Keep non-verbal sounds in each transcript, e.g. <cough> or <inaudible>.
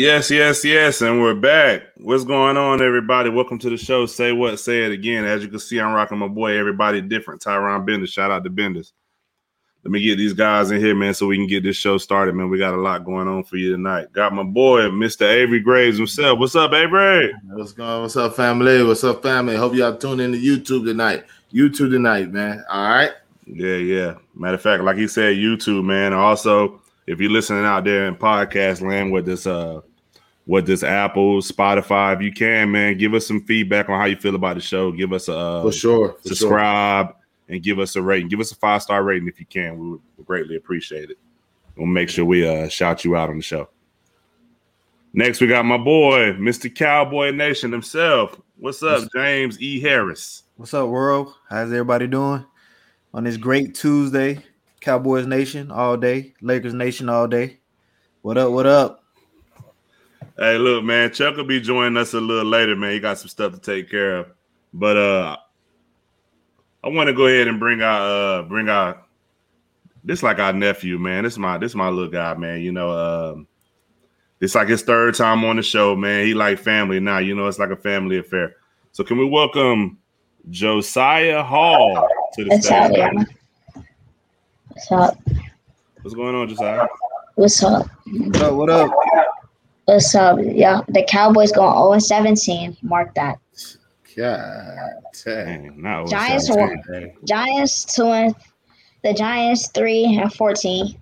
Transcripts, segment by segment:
Yes, yes, yes, and we're back. What's going on, everybody? Welcome to the show. Say what? Say it again. As you can see, I'm rocking my boy. Everybody different. Tyron Benders. Shout out to Benders. Let me get these guys in here, man, so we can get this show started, man. We got a lot going on for you tonight. Got my boy, Mr. Avery Graves himself. What's up, Avery? What's going on? What's up, family? What's up, family? Hope y'all tune in to YouTube tonight. YouTube tonight, man. All right. Yeah, yeah. Matter of fact, like he said, YouTube, man. Also, if you're listening out there in podcast land with this uh with this Apple, Spotify, if you can, man, give us some feedback on how you feel about the show. Give us a uh, for sure for subscribe sure. and give us a rating. Give us a five star rating if you can. We would greatly appreciate it. We'll make sure we uh shout you out on the show. Next, we got my boy, Mr. Cowboy Nation himself. What's up, James E. Harris? What's up, world? How's everybody doing on this great Tuesday? Cowboys Nation all day, Lakers Nation all day. What up? What up? Hey, look, man, Chuck will be joining us a little later, man. He got some stuff to take care of. But uh I want to go ahead and bring our uh bring our this like our nephew, man. This is my this is my little guy, man. You know, um it's like his third time on the show, man. He like family now, you know, it's like a family affair. So can we welcome Josiah Hall to the stage? What's up? What's going on, Josiah? What's up? What up? What up? What's up? Yeah, the Cowboys going 0 17. Mark that. God dang. Not oh Giants one. Giants two and the Giants three and fourteen.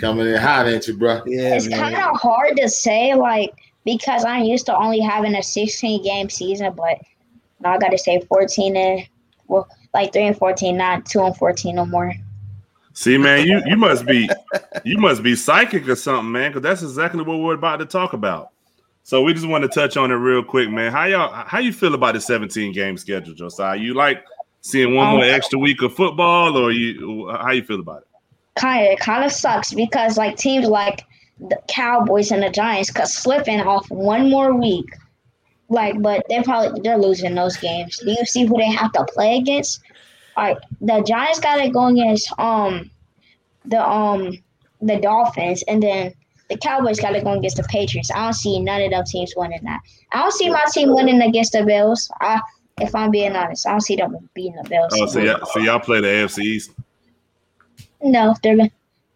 Coming in hot, ain't you, bro? Yeah, it's kind of hard to say, like, because I'm used to only having a 16 game season, but now I got to say 14 and well, like three and 14, not two and 14 no more. See, man, you you must be you must be psychic or something, man, because that's exactly what we're about to talk about. So we just want to touch on it real quick, man. How y'all how you feel about the 17 game schedule, Josiah? You like seeing one more um, extra week of football, or you how you feel about it? Kind of, it kind of sucks because like teams like the Cowboys and the Giants could slipping off one more week. Like, but they're probably they're losing those games. Do you see who they have to play against? All right, the Giants got to go against um the um the Dolphins, and then the Cowboys got to go against the Patriots. I don't see none of them teams winning that. I don't see my team winning against the Bills. I, if I'm being honest, I don't see them beating the Bills. Oh, so y'all, so y'all play the AFC East? No, they're the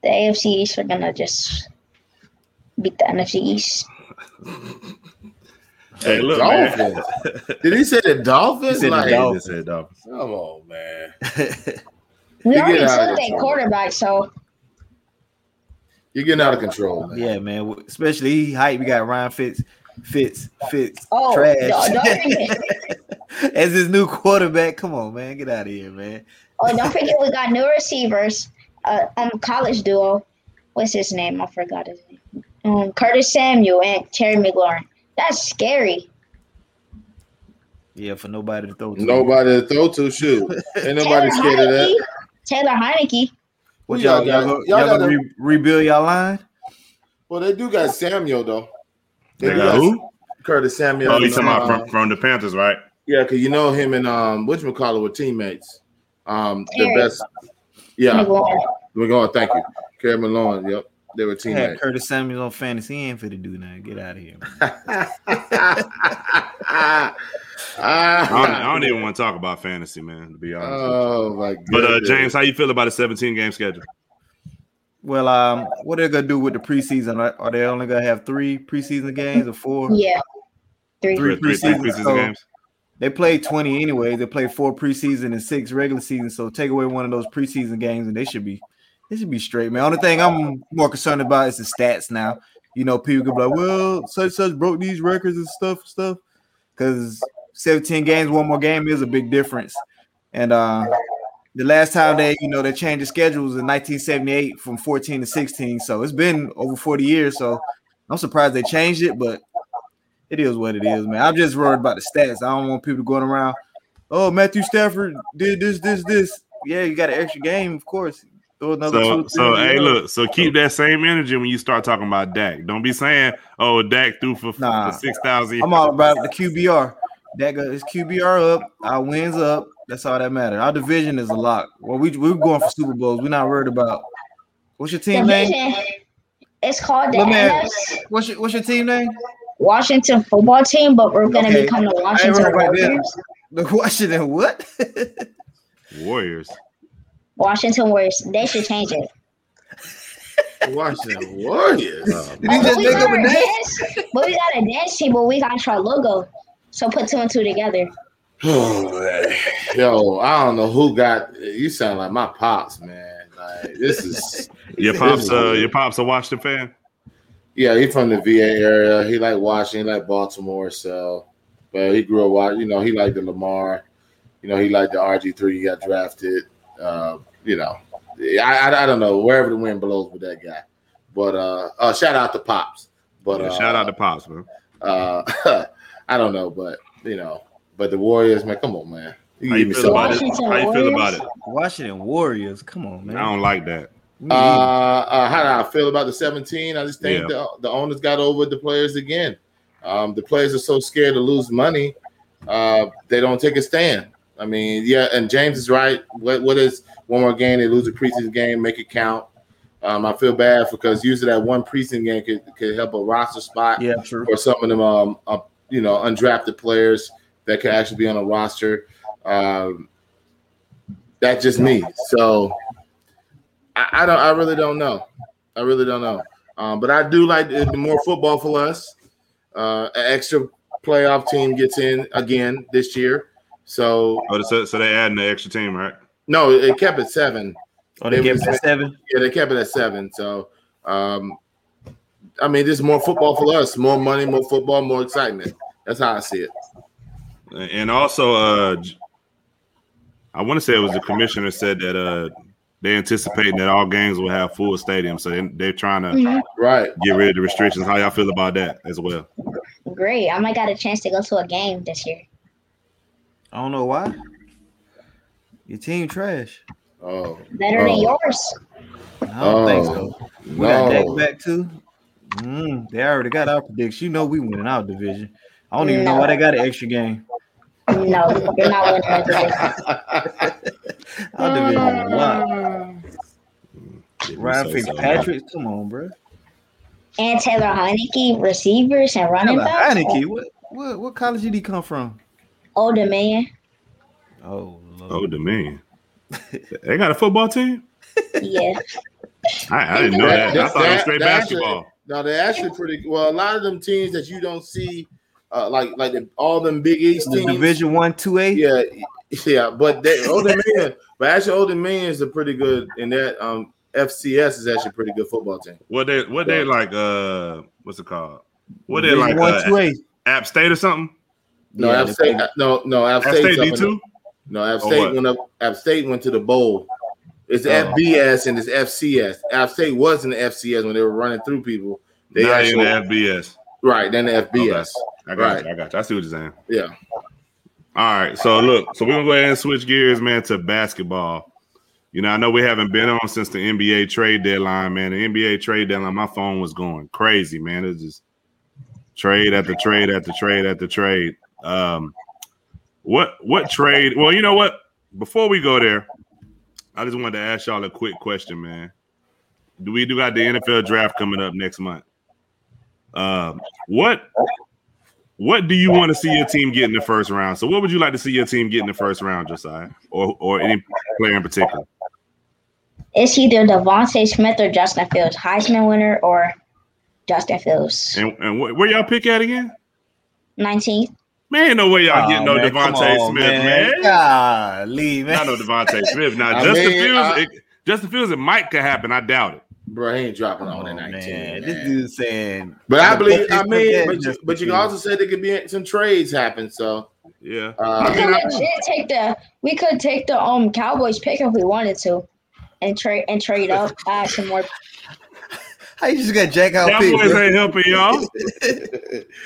AFC East are gonna just beat the NFC East. <laughs> Hey, look, Dolphins. <laughs> Did he say the Dolphins? He said like, the Dolphins. Said Dolphins. Come on, man. <laughs> we already took that quarterback, so you're getting out of control. Man. Yeah, man. Especially he hype. We got Ryan Fitz, Fitz, Fitz, oh, trash. <laughs> As his new quarterback. Come on, man. Get out of here, man. Oh, don't forget we got new receivers. Uh, um, college duo. What's his name? I forgot his name. Um, Curtis Samuel and Terry McLaurin. That's scary. Yeah, for nobody to throw to. Nobody to throw to. Shoot, <laughs> ain't nobody scared of that. Taylor Heinicke. What y'all, y'all, y'all, y'all, y'all gonna re- rebuild y'all line? Well, they do got Samuel though. They, they got who? Curtis Samuel. Oh, you talking about from, from the Panthers, right? Yeah, because you know him and um, which McCullough were teammates. Um, the best. Yeah, we're going. Thank you, Kerry Malone. Yep. They were teammates. Had Curtis Samuel on fantasy. He ain't fit to do nothing. Get out of here. <laughs> I, don't, I, don't, even want to talk about fantasy, man. To be honest. Oh my god. But uh, James, how you feel about a 17 game schedule? Well, um, what are they gonna do with the preseason? Are, are they only gonna have three preseason games or four? Yeah, three, three, three preseason, preseason so games. They play 20 anyway. They play four preseason and six regular season. So take away one of those preseason games, and they should be it should be straight, man. Only thing I'm more concerned about is the stats now. You know, people could be like, well, such such broke these records and stuff, stuff. Because 17 games, one more game is a big difference. And uh the last time they, you know, they changed the schedules in 1978 from 14 to 16. So it's been over 40 years. So I'm surprised they changed it, but it is what it is, man. I'm just worried about the stats. I don't want people going around. Oh, Matthew Stafford did this, this, this. Yeah, you got an extra game, of course. Throw another so, two, so hey, look, so keep that same energy when you start talking about Dak. Don't be saying, "Oh, Dak threw for, nah, for six thousand. I'm all about the QBR. Dak uh, is QBR up, our wins up. That's all that matters. Our division is a lock. Well, we we're going for Super Bowls. We're not worried about. What's your team division. name? It's called the man, What's your What's your team name? Washington football team, but we're gonna okay. become the Washington Warriors. The Washington what? <laughs> Warriors. Washington Warriors. They should change it. <laughs> Washington Warriors. Oh, Did you just make up a dance? But we got a dance team, but we got our logo. So put two and two together. <sighs> Yo, I don't know who got you. Sound like my pops, man. Like this is <laughs> your pops. Uh, your pops a Washington fan. Yeah, he from the VA area. He like Washington, he like Baltimore. So, but he grew up. You know, he liked the Lamar. You know, he liked the RG three. He got drafted. Uh, you know, I, I, I don't know wherever the wind blows with that guy. But uh, uh shout out to Pops. But yeah, shout uh, out to Pops, man. Uh, <laughs> I don't know, but you know, but the Warriors, man, come on, man. You How you feel about it? How you feel about it? Washington Warriors, come on, man. I don't like that. Uh, uh, how do I feel about the 17? I just think yeah. the, the owners got over the players again. Um, the players are so scared to lose money, uh, they don't take a stand. I mean, yeah, and James is right. What what is one more game? They lose a preseason game, make it count. Um, I feel bad because usually that one preseason game could, could help a roster spot. Yeah, true. For some of them, um, uh, you know, undrafted players that could actually be on a roster. Um, that's just me. So I, I, don't. I really don't know. I really don't know. Um, but I do like the more football for us. Uh, an extra playoff team gets in again this year. So, oh, so, so they adding the extra team, right? No, it kept it seven. Oh, they, kept it at seven. Yeah, they kept it at seven. So, um, I mean, this is more football for us. More money, more football, more excitement. That's how I see it. And also, uh, I want to say it was the commissioner said that uh, they're anticipating that all games will have full stadiums, so they, are trying to mm-hmm. right get rid of the restrictions. How y'all feel about that as well? Great. I might got a chance to go to a game this year. I don't know why. Your team trash. Oh, better oh. than yours. I don't oh. think so. We no. got Dak back too. Mm, they already got our prediction. You know we winning our division. I don't even no. know why they got an extra game. No, you're not winning our division. <laughs> our division a lot. Ryan Fitzpatrick, come on, bro. And Taylor Heinicke, receivers and running Taylor backs. Heinicke, what, what what college did he come from? Old Dominion. Oh, Lord. Old Dominion. they got a football team. Yeah. I, I didn't know that. I thought it was straight basketball. Actually, no, they're actually pretty well. A lot of them teams that you don't see, uh, like like the, all them Big East teams, Division One, Two A. Yeah, yeah, but they Old Dominion, but actually Old Dominion is a pretty good, in that um FCS is actually a pretty good football team. What they what they like? Uh, what's it called? What they like? One, uh, two App State or something? No, yeah, App State. No, no, App, App State D two. No, App State went up. App State went to the bowl. It's oh. FBS and it's FCS. App State was in the FCS when they were running through people. They now actually, in the FBS. Right, then the FBS. Okay. I got right. you. I got you. I see what you're saying. Yeah. All right. So look, so we're gonna go ahead and switch gears, man, to basketball. You know, I know we haven't been on since the NBA trade deadline, man. The NBA trade deadline, my phone was going crazy, man. It's just trade after trade after trade after trade. Um, what what trade? Well, you know what? Before we go there, I just wanted to ask y'all a quick question, man. Do we do got the NFL draft coming up next month? Um, what what do you want to see your team get in the first round? So, what would you like to see your team get in the first round, Josiah, or or any player in particular? It's either DeVonta Smith or Justin Fields, Heisman winner or Justin Fields. And, and where y'all pick at again? 19th. Man, no way y'all oh, getting no DeVonta Smith, man. man. Golly, man. Not no DeVonta Smith. Now, <laughs> Justin mean, Fields, I, it, Justin Fields, it might could happen. I doubt it. Bro, he ain't dropping on oh, 19. Man. This dude's saying, but I believe. I mean, but you, but you can also say there could be some trades happen. So yeah, uh, we could legit take the we could take the um Cowboys pick if we wanted to, and trade and trade up, add some more how you just got Jack out Cowboys pick, ain't helping y'all. <laughs>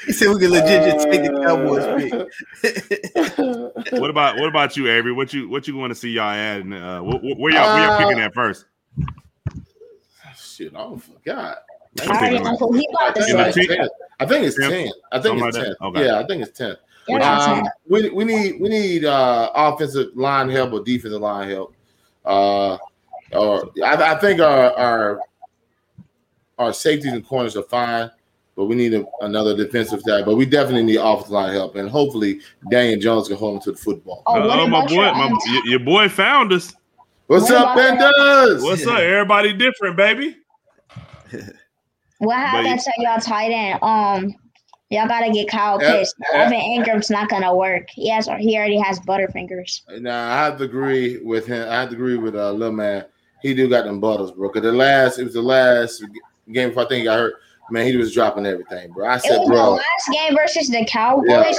he said we can legit just take the Cowboys pick. <laughs> what about what about you, Avery? What you what you want to see y'all add? Uh, where y'all where y'all picking at first? Shit, I forgot. I, I think it's ten. I think it's ten. Okay. Yeah, I think it's ten. Um, we, we need we need uh, offensive line help or defensive line help. Uh, or I, I think our, our our safeties and corners are fine, but we need a, another defensive side. But we definitely need offensive line help, and hopefully Daniel Jones can hold him to the football. Oh, uh, my boy, my, your, your boy found us. What's what up, Bendas? What's up? Everybody different, baby. what happened to y'all tight end? Um, y'all gotta get Kyle Pitts. Evan Engram's not gonna work. He has, he already has butterfingers. Nah, I have to agree with him. I have to agree with uh, little man. He do got them butters, bro. Cause the last, it was the last game before I think he got hurt. Man, he was dropping everything, bro. I said, bro. last game versus the Cowboys. Yeah.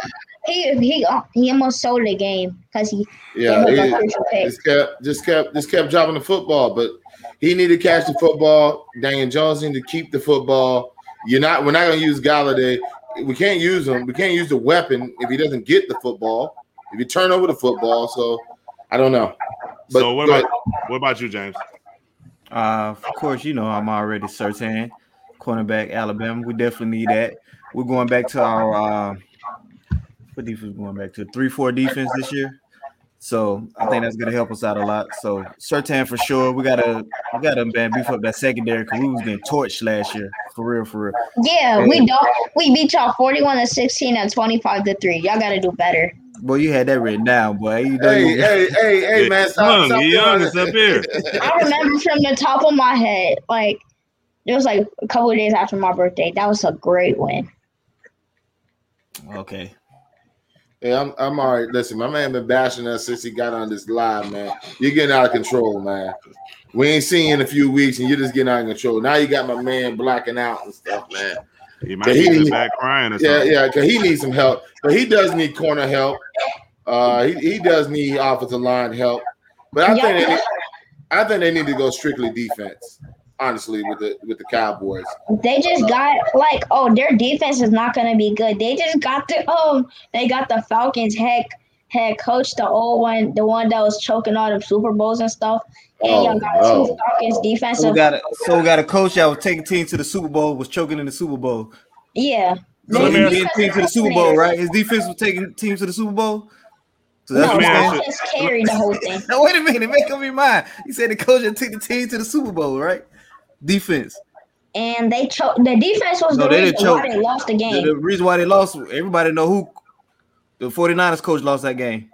He he he almost sold the game because he yeah he, just kept just kept just kept dropping the football, but he needed to catch the football. Daniel Jones needed to keep the football. You're not. We're not going to use Golladay. We can't use him. We can't use the weapon if he doesn't get the football. If you turn over the football, so I don't know. But, so what about what about you, James? Uh, of course, you know I'm already Surtain cornerback Alabama. We definitely need that. We're going back to our uh, what defense going back to three four defense this year. So I think that's gonna help us out a lot. So Surtain for sure. We gotta we gotta man beef up that secondary because we was getting torched last year. For real, for real. Yeah, and, we don't we beat y'all 41 to 16 and 25 to 3. Y'all gotta do better. Boy, you had that written down, boy. You know hey, you... hey, hey, hey, man. Stop, young, young is up here. I remember from the top of my head, like it was like a couple of days after my birthday. That was a great win. Okay. Yeah, I'm I'm all right. Listen, my man been bashing us since he got on this live, man. You're getting out of control, man. We ain't seen you in a few weeks, and you're just getting out of control. Now you got my man blacking out and stuff, man. He might be he, back crying or yeah, something. Yeah, because he needs some help. But he does need corner help. Uh, he, he does need offensive line help. But I think they, I think they need to go strictly defense honestly with the with the Cowboys. They just got like oh their defense is not gonna be good. They just got the um <laughs> they got the Falcons head head coach, the old one, the one that was choking all the Super Bowls and stuff. And oh, y'all got oh. two Falcons defensive. So we got a, so we got a coach that was taking team to the Super Bowl, was choking in the Super Bowl. Yeah. So he getting team to the Super Bowl, right? His defense was taking teams to the Super Bowl. So that's no, what just carried the whole thing. now <laughs> wait a minute, make up your mind. He said the coach that took the team to the Super Bowl, right? defense. And they choked. The defense was no, the reason choke. why they lost the game. The, the, reason why they lost, everybody know who the 49ers coach lost that game.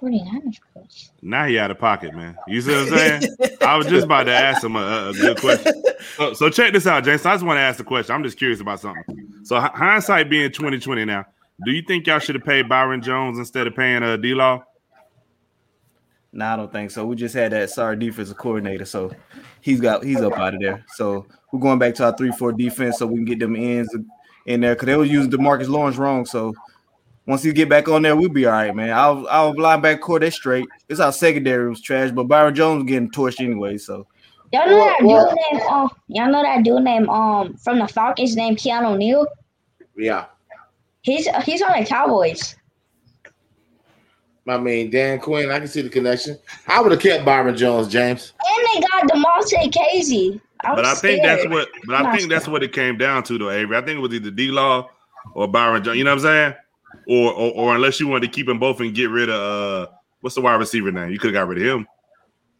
49ers coach. Now he out of pocket, man. You see what I'm saying? <laughs> I was just about to ask him a, a good question. So, so, check this out, Jason. I just want to ask the question. I'm just curious about something. So hindsight being 2020 now, do you think y'all should have paid Byron Jones instead of paying a uh, D Law? No, nah, I don't think so. We just had that sorry defensive coordinator, so he's got he's up out of there. So we're going back to our three four defense so we can get them ends in there because they were using Demarcus Lawrence wrong. So once he get back on there, we'll be all right, man. Our our linebacker corps they straight. It's our secondary was trash, but Byron Jones getting torched anyway. So y'all know that dude named um y'all know that dude named um from the Falcons named Keanu Neal. Yeah, he's he's on the Cowboys. I mean, Dan Quinn, I can see the connection. I would have kept Byron Jones, James. And they got Damontae Kazee. But I think that's what. But I think that's what it came down to, though, Avery. I think it was either D Law or Byron Jones. You know what I'm saying? Or, or, or unless you wanted to keep them both and get rid of uh, what's the wide receiver name? You could have got rid of him.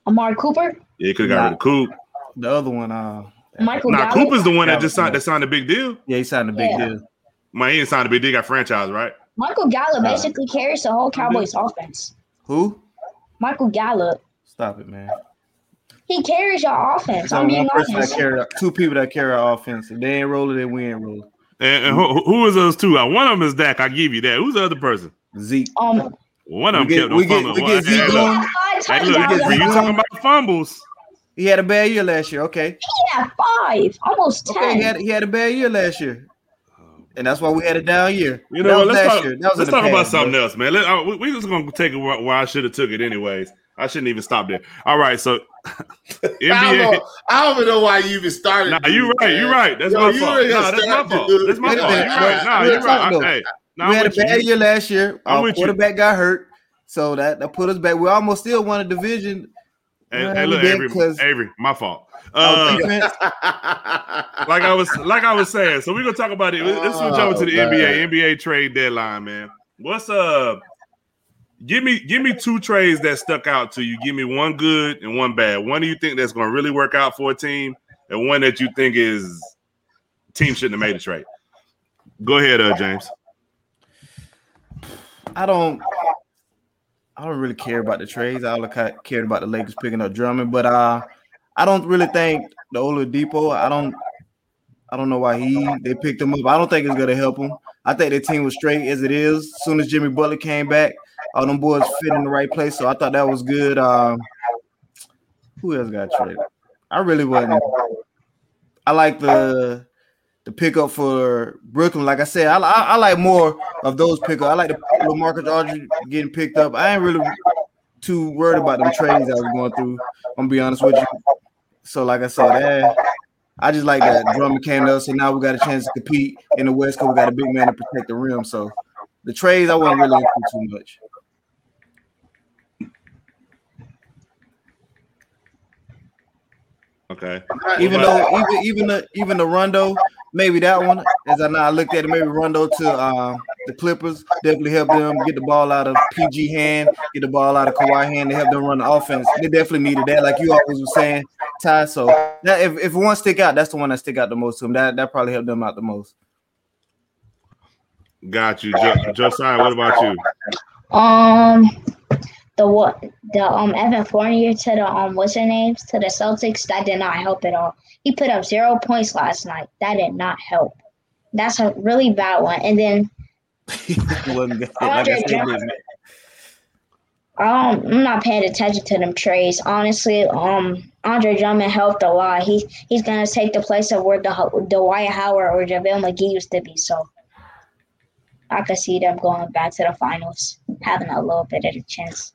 Amari Cooper. Yeah, you could have got rid of Coop. The other one, uh, Michael. Nah, Cooper's the one that just signed that signed a big deal. Yeah, he signed a big yeah. deal. Man, he didn't sign a big deal. Got franchise, right? Michael Gallup basically carries the whole Cowboys offense. Who? Michael Gallup. Stop it, man. He carries your offense. I'm being honest. Carry, two people that carry our offense. If they ain't rolling, then we ain't rolling. And, and who, who is those two? Uh, one of them is Dak. I give you that. Who's the other person? Zeke. Um, one of them kept we get, we get Zeke going. Hey, look, you talking about fumbles? He had a bad year last year. Okay. He had five, almost ten. Okay, he had, he had a bad year last year and that's why we had a down year. You know, let's talk, let's talk about something else, man. Let, uh, we, we just gonna take it where, where I should have took it anyways. I shouldn't even stop there. All right, so NBA. <laughs> I don't, know, I don't even know why you even started. Nah, you right. You're right. That's Yo, my fault. Nah, that's my fault. That's my fault. You're right. Nah, you're right. Hey, nah, we had a bad year last year. I'm Our quarterback got hurt, so that, that put us back. We almost still won a division. Hey, hey look, Avery, Avery, my fault. Uh, <laughs> like I was like I was saying. So we're gonna talk about it. Let's switch over to the oh, NBA NBA trade deadline, man. What's uh give me give me two trades that stuck out to you. Give me one good and one bad. One do you think that's gonna really work out for a team, and one that you think is team shouldn't have made a trade. Go ahead, uh, James. I don't. I don't really care about the trades. I only cared about the Lakers picking up Drummond, but uh, I don't really think the Oladipo. I don't. I don't know why he they picked him up. I don't think it's gonna help him. I think the team was straight as it is. As soon as Jimmy Butler came back, all them boys fit in the right place. So I thought that was good. Um, who else got traded? I really wasn't. I like the the pickup for Brooklyn. Like I said, I, I, I like more of those pickups. I like the LaMarcus Aldridge getting picked up. I ain't really too worried about them trades I was going through. I'm gonna be honest with you. So, like I said, eh, I just like that Drummond came to us, so now we got a chance to compete in the West because we got a big man to protect the rim. So, the trades I wasn't really into too much. Okay. Even though even even the even the Rondo, maybe that one, as I now looked at it, maybe Rondo to uh, the Clippers definitely help them get the ball out of PG hand, get the ball out of Kawhi hand to help them run the offense. They definitely needed that, like you always were saying, Ty. So that if, if one stick out, that's the one that stick out the most to them. That that probably helped them out the most. Got you, jo- Josiah. What about you? Um, the what the um Evan Fournier to the um what's her names to the Celtics that did not help at all. He put up zero points last night. That did not help. That's a really bad one. And then <laughs> Andre Drummond, um, I'm not paying attention to them trades. Honestly, um, Andre Drummond helped a lot. He he's gonna take the place of where the Dwight Howard or JaVale McGee used to be. So I could see them going back to the finals, having a little bit of a chance.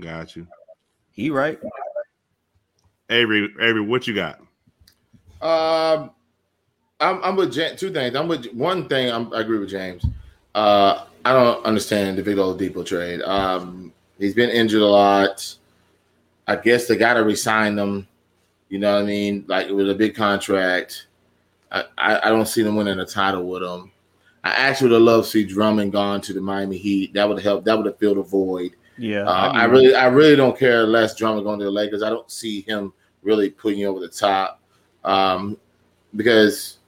Got you. He right. Avery, Avery, what you got? Um, I'm, I'm with James, two things. I'm with one thing. I'm, i agree with James. Uh, I don't understand the Victor Oladipo trade. Um, he's been injured a lot. I guess they got to resign him. You know what I mean? Like it was a big contract. I, I, I don't see them winning a title with him. I actually would have loved to see Drummond gone to the Miami Heat. That would have helped. That would have filled a void. Yeah, uh, I, I, really, I really don't care less Drummond going to the Lakers. I don't see him really putting you over the top, um, because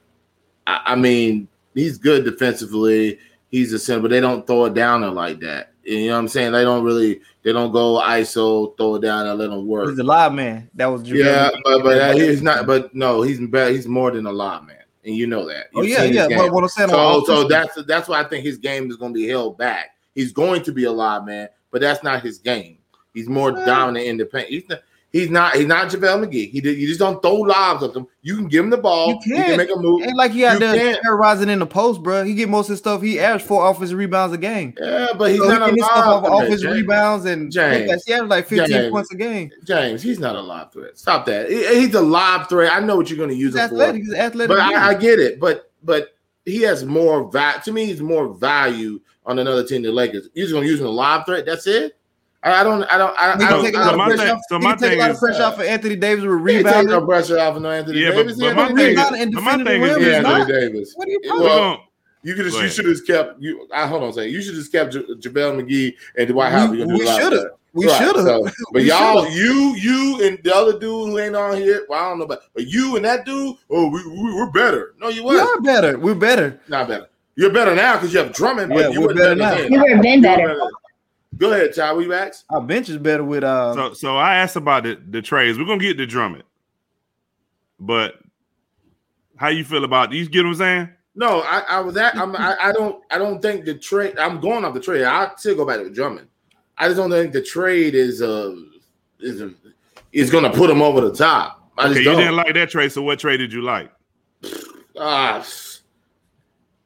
I, I, mean he's good defensively. He's a center, but they don't throw it down there like that. You know what I'm saying? They don't really, they don't go ISO, throw it down and let him work. He's a live man. That was yeah, but but he's not. But no, he's better. He's more than a live man, and you know that. You've oh yeah, yeah. But what I'm saying, so, so that's that's why I think his game is going to be held back. He's going to be a live man, but that's not his game. He's more dominant, independent. He's not. He's not. He's not JaVale McGee. He did. You just don't throw lobs at him. You can give him the ball. You can, he can make a move. Ain't like he out there terrorizing in the post, bro. He get most of his stuff. He averaged four offensive rebounds a game. Yeah, but he's so not he a lob off offensive rebounds and James. He averaged like fifteen James. points a game. James, he's not a lob threat. Stop that. He's a lob threat. I know what you're going to use he's him athletic. for. He's athletic. But I, I, get it. But but he has more value. To me, he's more value on another team than Lakers. He's going to use him a lob threat. That's it. I don't. I don't. I, I don't. Take a lot of pressure off. So my thing take a lot of pressure uh, off for Anthony Davis with rebounding. Take no pressure off of no Anthony yeah, Davis. But, but my thing is, but my thing is, yeah, Anthony Davis. What are you talking well, about? You could you should have kept you. I hold on, say you should have kept J- JaVale McGee and Dwight Howard. We, we should have. We right, should have. So, <laughs> but y'all, should've. you, you, and the other dude who ain't on here. Well, I don't know, but, but you and that dude, oh, we, we are better. No, you weren't. We are better. We're better. Not better. You're better now because you have Drummond. Yeah, but you we're better, better now. You've been better. Go ahead, Ty. We asked. Our bench is better with uh. So, so I asked about the, the trades. We're gonna get the Drummond, but how you feel about? these? get what I'm saying? No, I, I was at. I'm, I, I don't. I don't think the trade. I'm going off the trade. I still go back to Drummond. I just don't think the trade is uh is a, is going to put him over the top. I okay, you didn't like that trade. So what trade did you like? Ah,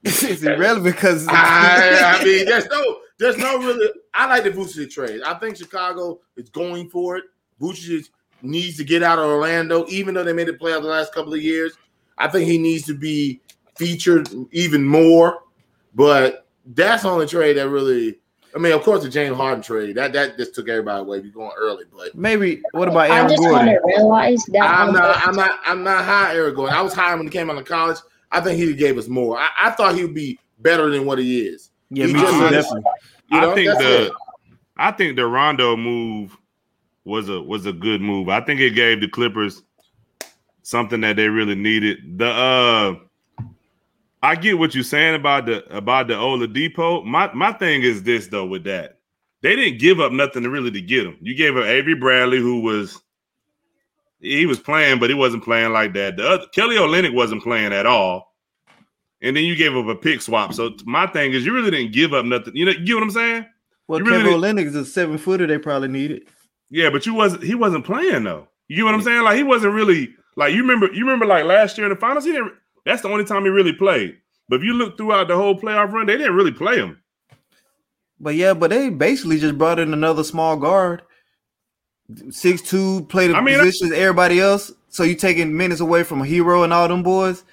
it's irrelevant because I, I mean, <laughs> there's no there's no really. I like the Vucevic trade. I think Chicago is going for it. Vucevic needs to get out of Orlando, even though they made it play out the last couple of years. I think he needs to be featured even more. But that's the only trade that really. I mean, of course, the James Harden trade that that just took everybody away. You're going early, but maybe what about Aaron I just Gordon? want to realize that I'm not. I'm not. I'm not high Aaron Gordon. I was high when he came out of college. I think he gave us more. I, I thought he would be better than what he is. Yeah, he me too, definitely. You know, I think the it. I think the Rondo move was a was a good move. I think it gave the Clippers something that they really needed. The uh I get what you're saying about the about the Oladipo. My my thing is this though with that. They didn't give up nothing to really to get him. You gave up Avery Bradley, who was he was playing, but he wasn't playing like that. The other, Kelly Olynyk wasn't playing at all. And then you gave up a pick swap. So my thing is you really didn't give up nothing. You know, you get what I'm saying? Well, You Kevin really Olynyk is a seven footer. They probably needed. Yeah, but you wasn't he wasn't playing though. You get what I'm saying? Like he wasn't really like you remember you remember like last year in the finals, he didn't that's the only time he really played. But if you look throughout the whole playoff run, they didn't really play him. But yeah, but they basically just brought in another small guard, six two, play the I mean, I- positions everybody else. So you taking minutes away from a Herro and all them boys,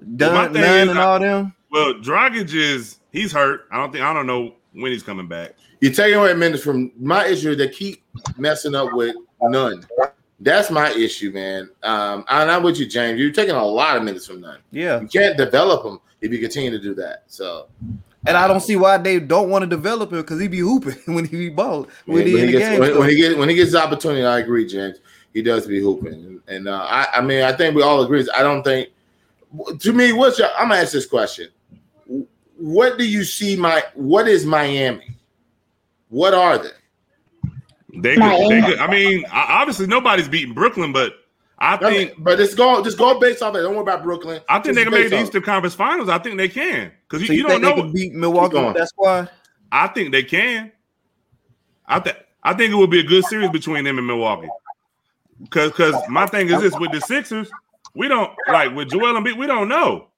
my Dunn, thing Nunn is, and I- all them. Well, Dragic is he's hurt. I don't think I don't know when he's coming back. You're taking away minutes from my issue. is They keep messing up with Nunn. That's my issue, man. Um, I'm not with you, James. You're taking a lot of minutes from Nunn. Yeah, You can't develop them if you continue to do that. So and I don't see why they don't want to develop him because he be hooping <laughs> when he be ball when when, he when in he the gets, game. when, so- when he gets when he gets the opportunity, I agree, James. He does be hooping, and uh, I, I mean, I think we all agree. I don't think. To me, what's your? I'm gonna ask this question. What do you see? My what is Miami? What are they? They could, they could I mean, obviously nobody's beating Brooklyn, but I I think mean, but just go, just go based off that. Don't worry about Brooklyn. I think Just they can make the off- Eastern Conference Finals. I think they can because you, so you, you, don't think they know. beat Milwaukee That's why. I think they can. I think I think it would be a good series between them and Milwaukee. Cause cause my thing is this with the Sixers, we don't like with Joel Embiid, we don't know.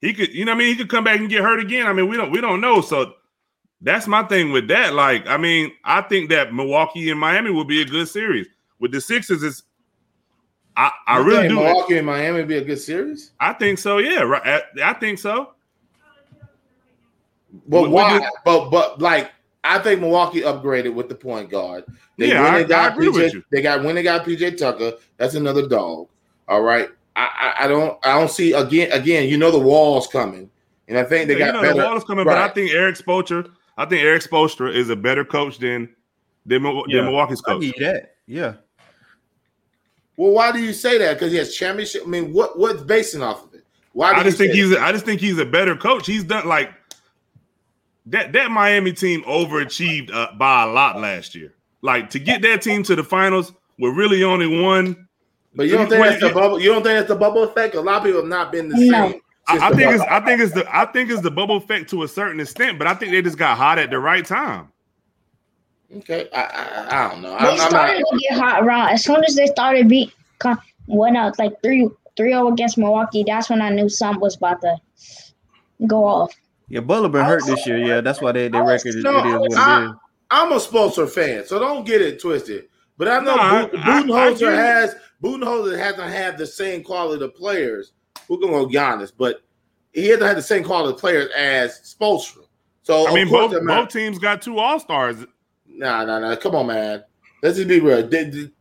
He could, you know what I mean? He could come back and get hurt again. I mean, we don't we don't know. So that's my thing with that. Like, I mean, I think that Milwaukee and Miami will be a good series. With the Sixers, it's I, I You really think do. Milwaukee and Miami would be a good series. I think so, yeah. Right. I, I think so. But What- what why? do- but but like I think Milwaukee upgraded with the point guard. They Yeah, when I- they got I agree PJ, with you. They got when they got PJ Tucker. That's another dog. All right. I, I I don't I don't see again again. You know the walls coming, and I think they Yeah, got you know better. the wall is coming, but I think Erik Spoelstra, I think Erik Spoelstra is a better coach than than, Mil- Yeah. than Milwaukee's coach. give you that. Yeah. Well, why do you say that? Because he has championship. I mean, what what's basing off of it? Why? Do I just you think he's that? a, I just think he's a better coach. He's done like that that Miami team overachieved uh, by a lot last year. Like to get that team to the finals with really only one. But you don't think Well, that's the bubble? You don't think that's the bubble effect? A lot of people have not been the same. since I, I think it's. I think it's the I think it's the bubble effect to a certain extent, but I think they just got hot at the right time. Okay. I, I I don't know. They I'm, I'm started not. to get hot around as soon as they started beat con- went out like three three zero against Milwaukee. That's when I knew something was about to go off. Yeah, Butler been hurt this year. Yeah, that's why they their record is, No, it is what I- is. I'm a Spolster fan, so don't get it twisted. But I know No, I- Bu- I- I Budenholzer has Budenholzer hasn't had the same quality of players. We're gonna go honest, but he hasn't had the same quality of players as Spoelstra. So I mean, both both teams got two All Stars. Nah, nah, nah. Come on, man. Let's just be real.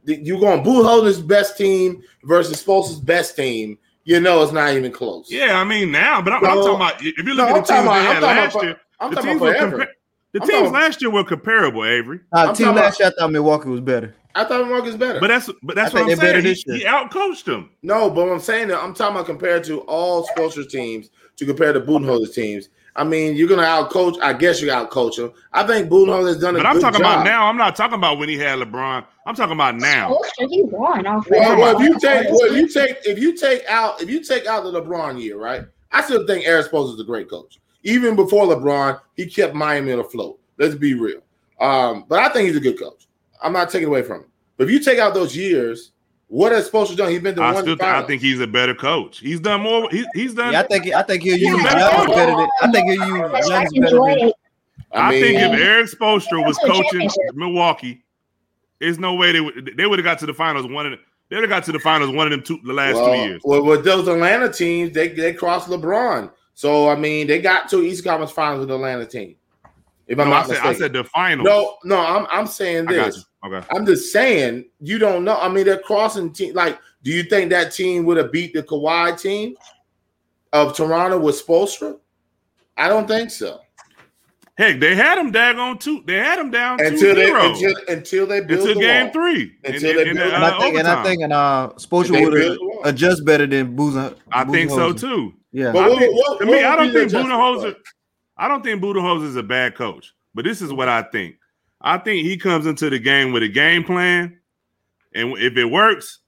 You're going Boo Budenholzer's best team versus Spolster's best team. You know it's not even close. Yeah, I mean now, but I'm, I'm talking about if you look I'm at the talking teams about- they had last about- year. I'm the talking teams about forever. compa- the I'm teams talking- last year were comparable, Avery. Nah, I'm team last year, I thought Milwaukee was better. I thought Marcus better. But that's but that's I what I'm they're better saying. this He, he outcoached them. No, but I'm saying that I'm talking about compared to all Spolster teams to compare to Budenholzer teams. I mean, you're gonna outcoach. I guess you outcoach him. I think Budenholzer has done a But I'm talking job. about now. I'm not talking about when he had LeBron. I'm talking about now. Spoelstra, he won off. Well, well, if you take, well, if you take, if you take out, if you take out the LeBron year, right? I still think Erik Spoelstra is a great coach. Even before LeBron, he kept Miami afloat. Let's be real. Um, but I think he's a good coach. I'm not taking away from him. But if you take out those years, what has Spoelstra done? He's been to I one. still think, I think he's a better coach. He's done more. He, he's done. Yeah, I think I think he'll He's a use better better than I think he'll use I better than it. I, mean, think if Erik Spoelstra was coaching. Milwaukee, there's no way they would they would have got to the finals. One of the, they would have got to the finals one of them two the last well, two years. Well, with those Atlanta teams, they they crossed LeBron. So I mean, they got to East Conference Finals with the Atlanta team. If I'm No, I said mistaken. I said the finals. no, no, I'm I'm saying this. Okay. I'm just saying you don't know. I mean, they're crossing team. Like, do you think that team would have beat the Kawhi team of Toronto with Spoelstra? I don't think so. Heck, they had him daggone two. They had him down until they 2-0. until, until they build until the game wall. three. Until in, they in, build- uh, And I think, and I think, and uh, They Spoelstra would build adjust better than Boozer. I think so too. Yeah, But I what- think- what- to what me, I don't be the think adjustment Budenholzer. I don't think Budenholzer is a bad coach, but this is what I think. I think he comes into the game with a game plan, and if it works,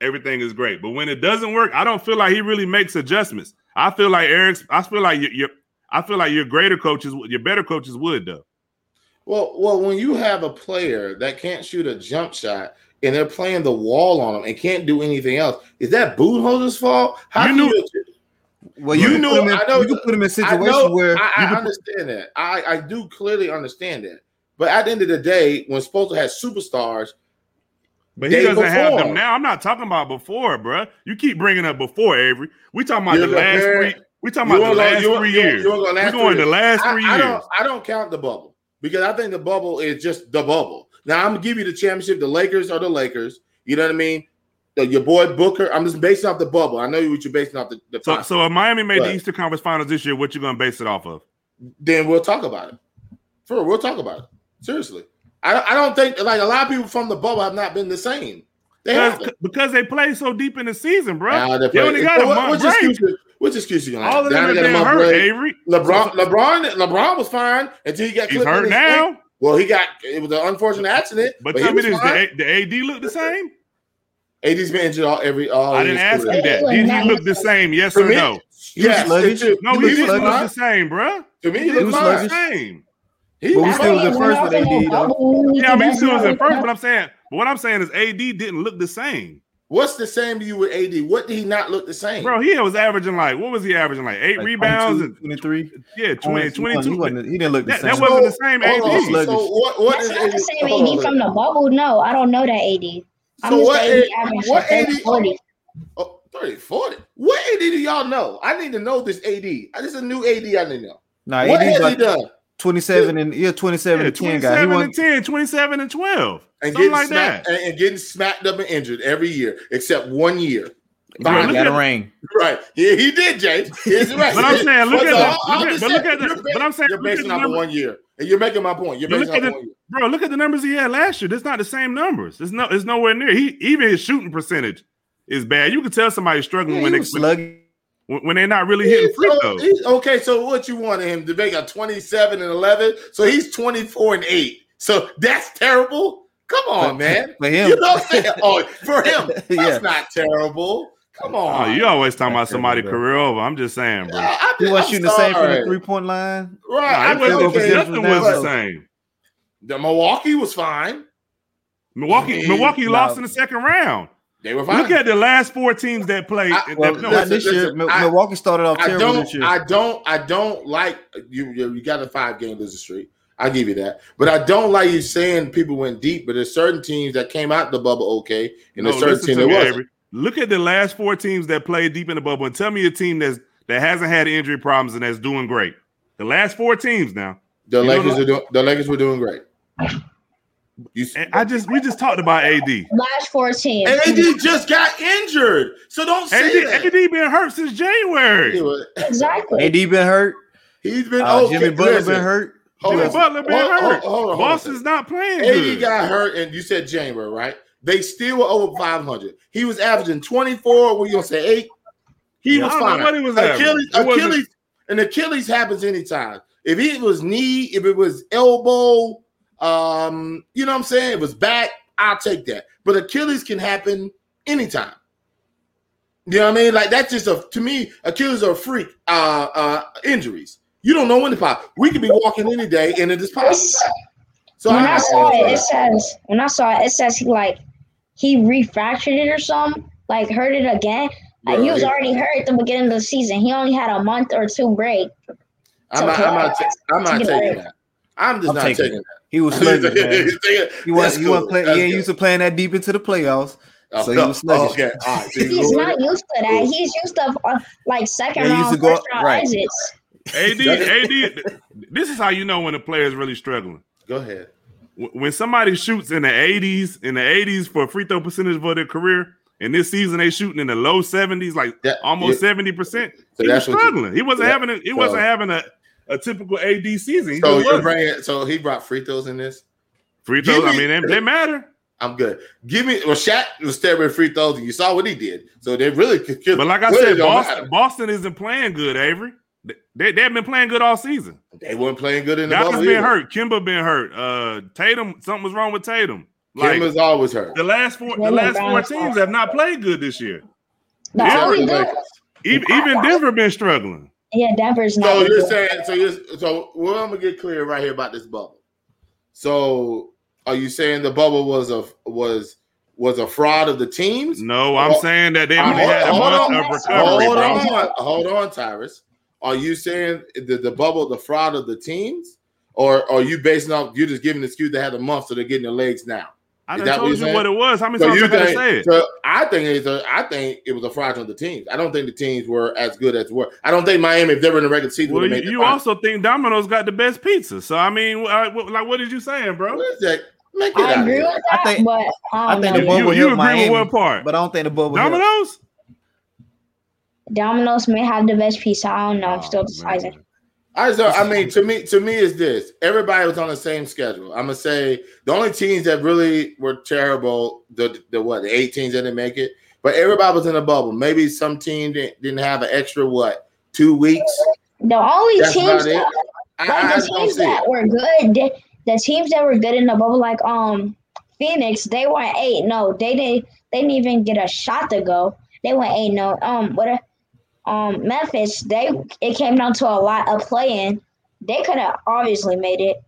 everything is great. But when it doesn't work, I don't feel like he really makes adjustments. I feel like Erik's. I feel like your, your I feel like your greater coaches, your better coaches would though. Well, well, when you have a player that can't shoot a jump shot and they're playing the wall on him and can't do anything else, is that Budenholzer's fault? How You knew- you, well, you, You can knew- him in, I know- you can put him in I situations know, where I, I you can- understand that. I, I do clearly understand that. But at the end of the day, when Spoelstra has superstars, But he doesn't have them now. I'm not talking about before, bruh. You keep bringing up before, Avery. We talking about You're the last comparing- three. We talking you about the wanna go- last you- three you- years. you wanna go last We're three going the last three I years. don't I don't count the bubble because I think the bubble is just the bubble. Now I'm gonna give you the championship. The Lakers are the Lakers. You know what I mean? The- your boy Booker. I'm just basing off the bubble. I know you what you're basing off the. the So, so if Miami made the. Eastern Conference Finals this year, what you gonna base it off of? then we'll talk about it. For we'll talk about it. Seriously, I, I don't think like a lot of people from the bubble have not been the same. They have Because, because they play so deep in the season, bro. Nah, they they only got a month which break. excuse? Which excuse you gonna All of them have been hurt, break. Avery. LeBron, LeBron, LeBron was fine until he got He's hurt now. Well, he got it was an unfortunate accident, But, but, tell me this: the, the AD look the same? AD's been injured all every all. I didn't ask you that. Did he look the same? Yes or me, no? Yes, sluggish. it- No, he me, didn't look the same, bro. To me, he He looked was looked fine. the same. He But we was still was in first with AD, though. Yeah, I mean, he still was in first, but I'm saying, but what I'm saying is AD didn't look the same, What's the same to you with AD? What did he not look the same? bro. He was averaging like what was he averaging like eight like rebounds 22, and 23. yeah, 20, He 22. wasn't- He didn't look the That, same. that wasn't the same Hold on. AD. So what? What That's is not the same AD from the bubble. No, I don't know that AD. I'm So just what AD AD what 30, 80 40. Oh, 30, 40. What AD do y'all know? I need to know this AD. This is a new AD I need to know. Nah, what AD has he like done? 27 and yeah, 27 Yeah, and 10 guy. He 27 wasn't and 10, 27 and 12. And Something getting like smacked that. and, and getting smacked up and injured every year, except one year. Fine. look got a ring. Right. Yeah, he did, James. He's right. But I'm saying, look But at no, the- I'm look at- just but look at the- you're but I'm saying, you're look at basing the off number- one year. And you're making my point. You're You basing look off the- one year. Bro, look at the numbers he had last year. That's not the same numbers. It's no, it's nowhere near. He even his shooting percentage is bad. You can tell somebody's struggling Yeah, when they was sluggish. when, when they're not really hitting free throws. he's- okay, so what you wanted him to make a 27 and 11? So he's 24 and 8. So that's terrible. Come on, For- man. <laughs> for him. You know what I'm saying? Oh, for him. <laughs> That's Yeah. not terrible. Come Oh, on. you always talking about That's somebody's career over. I'm just saying, bro. I- I He just- wasn't I'm shooting the same from the three point line. Right. Nah, I it wasn't- think okay, nothing was the same. The Milwaukee was fine. Milwaukee, I mean, Milwaukee nah. lost in the second round. They were fine. Look at the last four teams that played. I- that- Well, no, not this year. listen, I- Milwaukee started off I terrible don't, this year. I don't, I don't like you. You you got a five game losing streak. I give you that, but I don't like you saying people went deep. But there's certain teams that came out the bubble okay, and no, there's certain listen teams that me, wasn't. Avery. Look at the last four teams that played deep in the bubble and tell me a team that's that hasn't had injury problems and that's doing great. The last four teams now. The You Lakers are doing. The Lakers were doing great. You, And I just we just talked about AD. Last four teams. AD just got injured, so don't say AD, that. AD been hurt since January. Anyway, Exactly. AD been hurt. He's been Uh, okay. Jimmy Butler listen, been hurt. hold Jimmy on. Butler been Hold- hold- hurt. hold on, hold on. Boston's not playing AD good. got hurt, and you said January, right? They still were over 500. He was averaging 24. What you gonna say? Eight. He Yeah, was I fine. what he was Achilles, averaging. Achilles, and Achilles happens anytime. If it was knee, if it was elbow, um, you know what I'm saying? It was back. I'll take that. But Achilles can happen anytime. You know what I mean? Like that's just a to me, Achilles are freak uh uh injuries. You don't know when to pop. We could be walking any day and it is pop. It's- So when I, I, saw it, it says when I saw it, it says he like he refractured it or something, like hurt it again. Like, he was already hurt at the beginning of the season. He only had a month or two break. I'm not, I'm not, I'm not taking that. I'm just I'm not taking taking He was that. sluggish, man. He wasn't. He wasn't cool. playing. That's He ain't used to playing that deep into the playoffs. Oh, so he was sluggish. Okay, all right. So He's you- not used to that. He's used to uh, like second Yeah, round, first round right. exits. AD, AD. This is how you know when a player is really struggling. Go ahead. When somebody shoots in the 80s, in the 80s for free throw percentage for their career, and this season they shooting in the low 70s, like That- almost yeah. 70%. So he was that's what you- struggling. he wasn't yeah, having a he so- wasn't having a a typical AD season. He So you're bringing. So he brought free throws in this. free Give throws. I mean, they, they matter. I'm good. Give me. Well, Shaq was staring at free throws, and you saw what he did. So they really could. But like I said, Boston. Boston isn't playing good. Avery, they, they they have been playing good all season. they weren't playing good in the Dallas bubble. been either. hurt. Kemba been hurt. Uh, Tatum, something was wrong with Tatum. Kim Like is always hurt. the last four, the last four teams have not played good this year. The Yeah, only Lakers. good, Even, even Denver been struggling. Yeah, Denver's not. So you're good. saying, so you're, so well, I'm gonna get clear right here about this bubble. So are you saying the bubble was a was was a fraud of the teams? No, I'm Hold- saying that they only hold- had a hold month on. of Hold recovery, Hold bro. on, hold on, Tyrus. Are you saying the, the bubble, the fraud of the teams, or are you basing off? You're just giving the excuse they had a month, so they're getting their legs now. I done that what told you're saying? what it was. How many So times you I gotta think? say it? So I think it's a, I think it was a fraud of the teams. I don't think the teams were as good as were. I don't think Miami, if they were in the regular season, Well, would you, have made you finals. also think Domino's got the best pizza. So I mean, uh, like, what did you saying, bro? What is that? Make it I out of agree here. with I think- but I I don't think know. the You, bubble you helped agree Miami, with what part? but I don't think the bubble. helped. Domino's. Domino's may have the best pizza. I don't know. I'm Oh, still man. deciding. I just, I mean, to me, to me, is this everybody was on the same schedule. I'm gonna say the only teams that really were terrible, the the what, the eight teams that didn't make it, but everybody was in a bubble. Maybe some team didn't, didn't have an extra what, two weeks. The only That's teams it. that, I, like I the don't teams see that it. were good, the, the teams that were good in the bubble, like um Phoenix, they went eight. No, they didn't. They didn't even get a shot to go. They went eight. No, um, what? A- Um, Memphis, they it came down to a lot of playing. They could have obviously made it.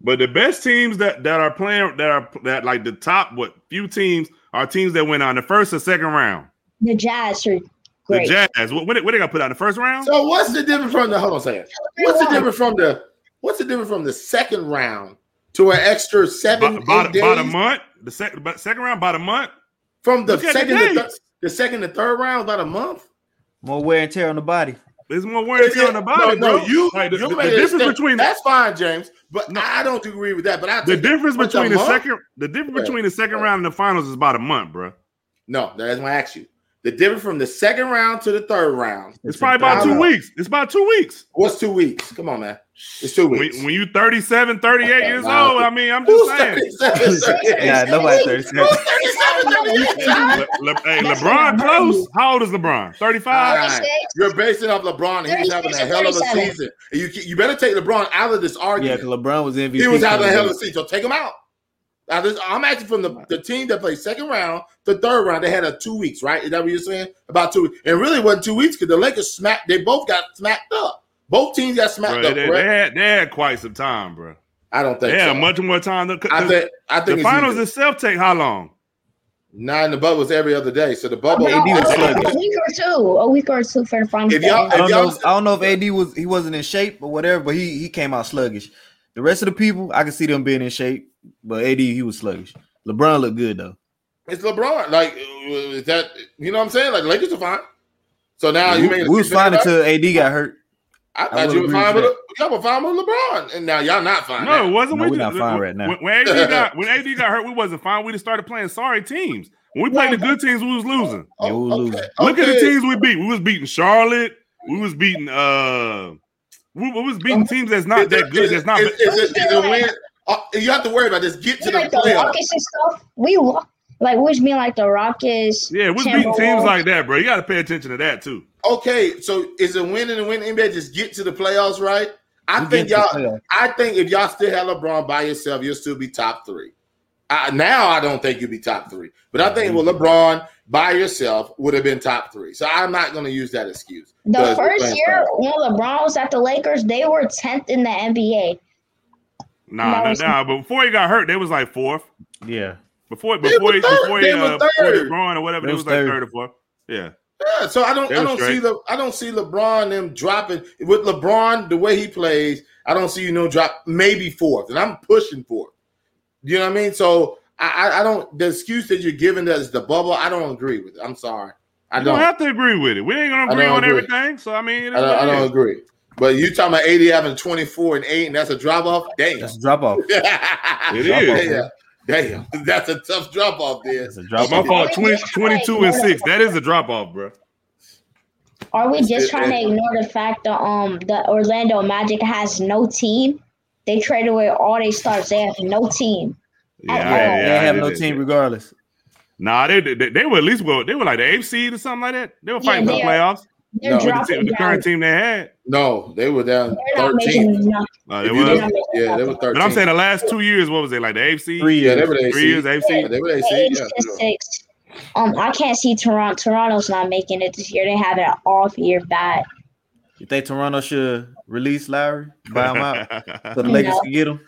But the best teams that that are playing that are that like the top what few teams are teams that went on the first or second round. The Jazz are great. The Jazz. What, what, they- what they got put out in the first round? So what's the difference from the? Hold on a second. What's the difference from the? What's the difference from the second round to an extra seven, About, about, eight days about a month. The second second round about a month. from the Look at the second to thir- dates. The second to third round? About a month. More wear and tear on the body. There's more wear and tear on the body, no, bro. no, you, Like, the, you the- the difference step- between that's fine, James. But No. I don't agree with that. But I the difference between the month? second the difference Yeah. between the second round and the finals is about a month, bro. No, that's why I asked you. The difference from the second round to the third round. It's probably about two don't- weeks. It's about two weeks. What's two weeks? Come on, man. It's two When, weeks. when you 37, 38 years Nah. old, I mean, I'm Who's just saying. 37? Yeah, nobody 37. Who's 37? 38? Le, Le- hey, LeBron close. How old is LeBron? 35? All right. You're basing off LeBron, and he's having a hell of a season. And You you better take LeBron out of this argument. Yeah, because LeBron was MVP. he was having a hell of a season, so take him out. Now, this, I'm asking from the, the team that played second round to third round. They had a two weeks, right? Is that what you're saying? About two weeks. And really wasn't two weeks because the Lakers smacked. They both got smacked up. Both teams got smacked Bro, up. they, they had, they had quite some time, bro. I don't think They had so. much more time. To, I think I think the it's finals even. itself take how long? Nine the bubble was every other day. So the bubble. AD was a week or two, a week or two for the finals. If y'all- I don't y'all- know. I don't know if AD was he wasn't in shape or whatever, but he he came out sluggish. The rest of the people, I can see them being in shape, but AD he was sluggish. LeBron looked good though. It's LeBron. Like is that you know what I'm saying? Like Lakers are fine. So now you we, made we was fine until AD got hurt. I I thought you were fine with with y'all were fine with LeBron, and now y'all not fine. No, it wasn't. No, we we're just- not fine when- right now. When, <laughs> when AD got when AD got hurt, we wasn't fine. We just started playing sorry teams. When we played the good teams, we was losing. Yeah, we were losing. Look at the teams we beat. We was beating Charlotte. We was beating uh we, we was beating teams that's not that good. That's not Is, is, is, it- is it win? Uh, you have to worry about this. Get to the like the playoffs. Rockets and stuff. We lo- like we was being like the Rockets. yeah, we was beating teams like that, bro. You gotta pay attention to that too. Okay, so is it winning and winning NBA? Just get to the playoffs, right? I We think y'all. I think if y'all still have LeBron by yourself, you'll still be top three. Uh, now I don't think you'll be top three, but I think with LeBron by yourself would have been top three. So I'm not going to use that excuse. The first year when LeBron was at the Lakers, they were tenth in the NBA. Nah, No, nah, nah. But before he got hurt, they was like fourth. Yeah, Before They before he third. before he uh before he third. growing or whatever, They it was was like third. third or fourth. Yeah. Yeah, so I don't, They I don't straight. see the, I don't see LeBron them dropping with LeBron the way he plays. I don't see you know drop maybe fourth, and I'm pushing fourth. You know what I mean? So I, I, I don't. The excuse that you're giving that is the bubble. I don't agree with it. I'm sorry. I You don't. don't have to agree with it. We ain't gonna agree don't on agree. everything. So I mean, I don't, I don't agree. But you talking about AD having 24 and 8, and that's a drop off? Dang. that's a drop off. <laughs> It Drop off, is. Damn. Damn. <laughs> That's a tough drop off there. That's a drop My fault. 20, 22 and six. That is a drop off, bro. Are we just trying to ignore the fact that um the Orlando Magic has no team? They traded away all their stars. They have no team. Yeah, Yeah, they yeah, have no yeah. team regardless. Nah, they, they they were at least well, they were like the eighth seed or something like that. They were fighting Yeah, for the playoffs. They're No, With the, dropping team, the current team they had. No, they were down They're 13. enough. Uh, If it you was. look- yeah, they were 13. But I'm saying the last two years, what was it like the eighth seed? Three yeah, years. they were the Three years, eighth Yeah, they were the Eight yeah. six. Um, I can't see Toronto. Toronto's not making it this year. They have an off year bad. You think Toronto should release Lowry, buy him out, <laughs> so the No. Lakers can get him?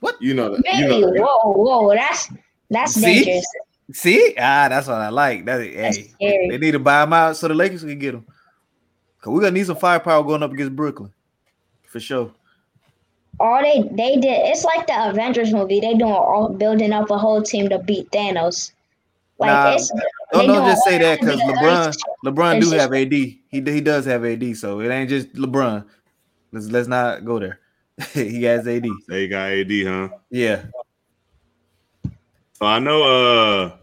What you know that. You Maybe. know that. Whoa, whoa, that's that's See? dangerous. See, ah, that's what I like. That That's hey, scary. they need to buy him out so the Lakers can get him. Cause we gonna need some firepower going up against Brooklyn, for sure. All they they did. It's like the Avengers movie. They doing all building up a whole team to beat Thanos. Like Nah, it's Don't they don't just say that because because LeBron LeBron do have AD. He he does have AD, so it ain't just LeBron. Let's let's not go there. <laughs> he has AD. They got AD, huh? Yeah, So I know. Uh,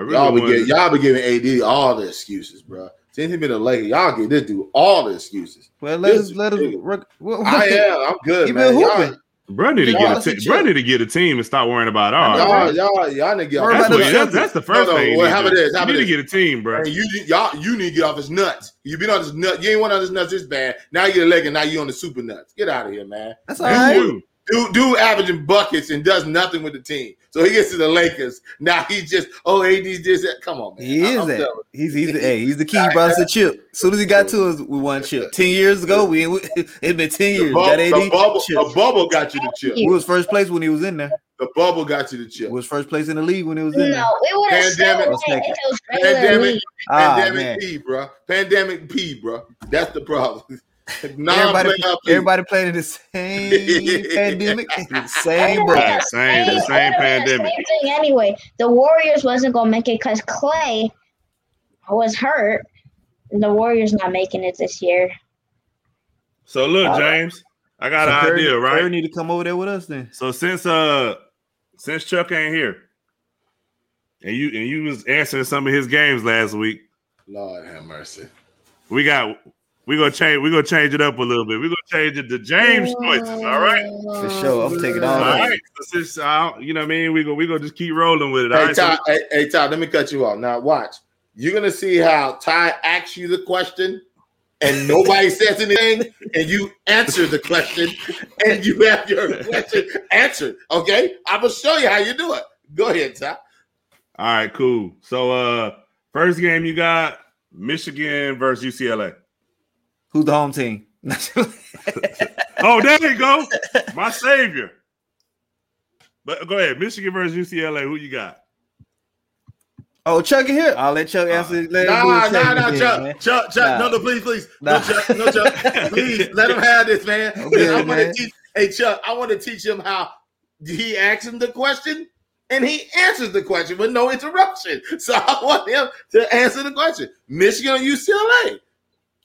I really Y'all be, wanted- get, y'all be giving AD all the excuses, bro. Since he been a Laker, y'all get this dude all the excuses. well let This us let us. nigga. rec- what- I am. I'm good, He man. been Y'all, hooping. Bro need to Yeah, get a that's team. a Bro need to get a team and stop worrying about ours. y'all, y'all, y'all need to get Worry That's, about what, the that's, Celtics. that's the first No, no, thing. you well, need how to about this? How You about need to get a team, bro. And you y'all you need to get off his nuts. You've been on his nut. You ain't one on his nuts this bad. Now you're a leg and now you on the super nuts. Get out of here, man. That's all You right. do. Dude, dude averaging buckets and does nothing with the team. So he gets to the Lakers. Now he's just oh AD's just that. Come on, man. He is that. He's he's the, hey, he's the key. He brought us a chip. As soon as he got to us, we won chip. Ten years ago, we <laughs> it's been ten years. The, Got bubble, AD the bubble, chip. the bubble got you the chip. We was first place when he was in there. The bubble got you the We chip. was first place in the league when he was in there. No, we would have still Pandemic. won it was regular Pandemic, league. Ah, pandemic. P, bro. Pandemic P, bro. That's the problem. <laughs> <laughs> Everybody, Non-playoff everybody playing in the same <laughs> pandemic, <laughs> the same bro. Right, same- the same pandemic. Same thing anyway. The Warriors wasn't gonna make it because Clay was hurt. And the Warriors not making it this year. So look, James, I got an Curry- idea, right? Curry need to come over there with us then. So since uh since Chuck ain't here, and you and you was answering some of his games last week, Lord have mercy. we got we gonna change we gonna change it up a little bit. We're gonna change it to James choices. All right. For sure. I'm taking all All that. right. So since uh, you know what I mean, we go we gonna just keep rolling with it. All Hey, right. So Ty, hey, hey, Ty, let me cut you off. Now, watch. You're going to see how Ty asks you the question and nobody <laughs> says anything, and you answer the question and you have your question answered. Okay? I'm going to show you how you do it. Go ahead, Ty. all right, cool. So uh first game you got Michigan versus UCLA. Who's the home team? <laughs> <laughs> Oh, there you go. My savior. But go ahead, Michigan versus UCLA. Who you got? oh, Chuck in here. I'll let Chuck uh, answer. Let him Nah, nah, segment nah, then, Chuck, man. Chuck, Chuck. Nah. No, no, please, please. Nah. No, Chuck, no, Chuck. <laughs> please, let him have this, man. Okay, I want man. to teach, hey, Chuck, I want to teach him how he asks him the question and he answers the question with no interruption. So I want him to answer the question. Michigan or UCLA?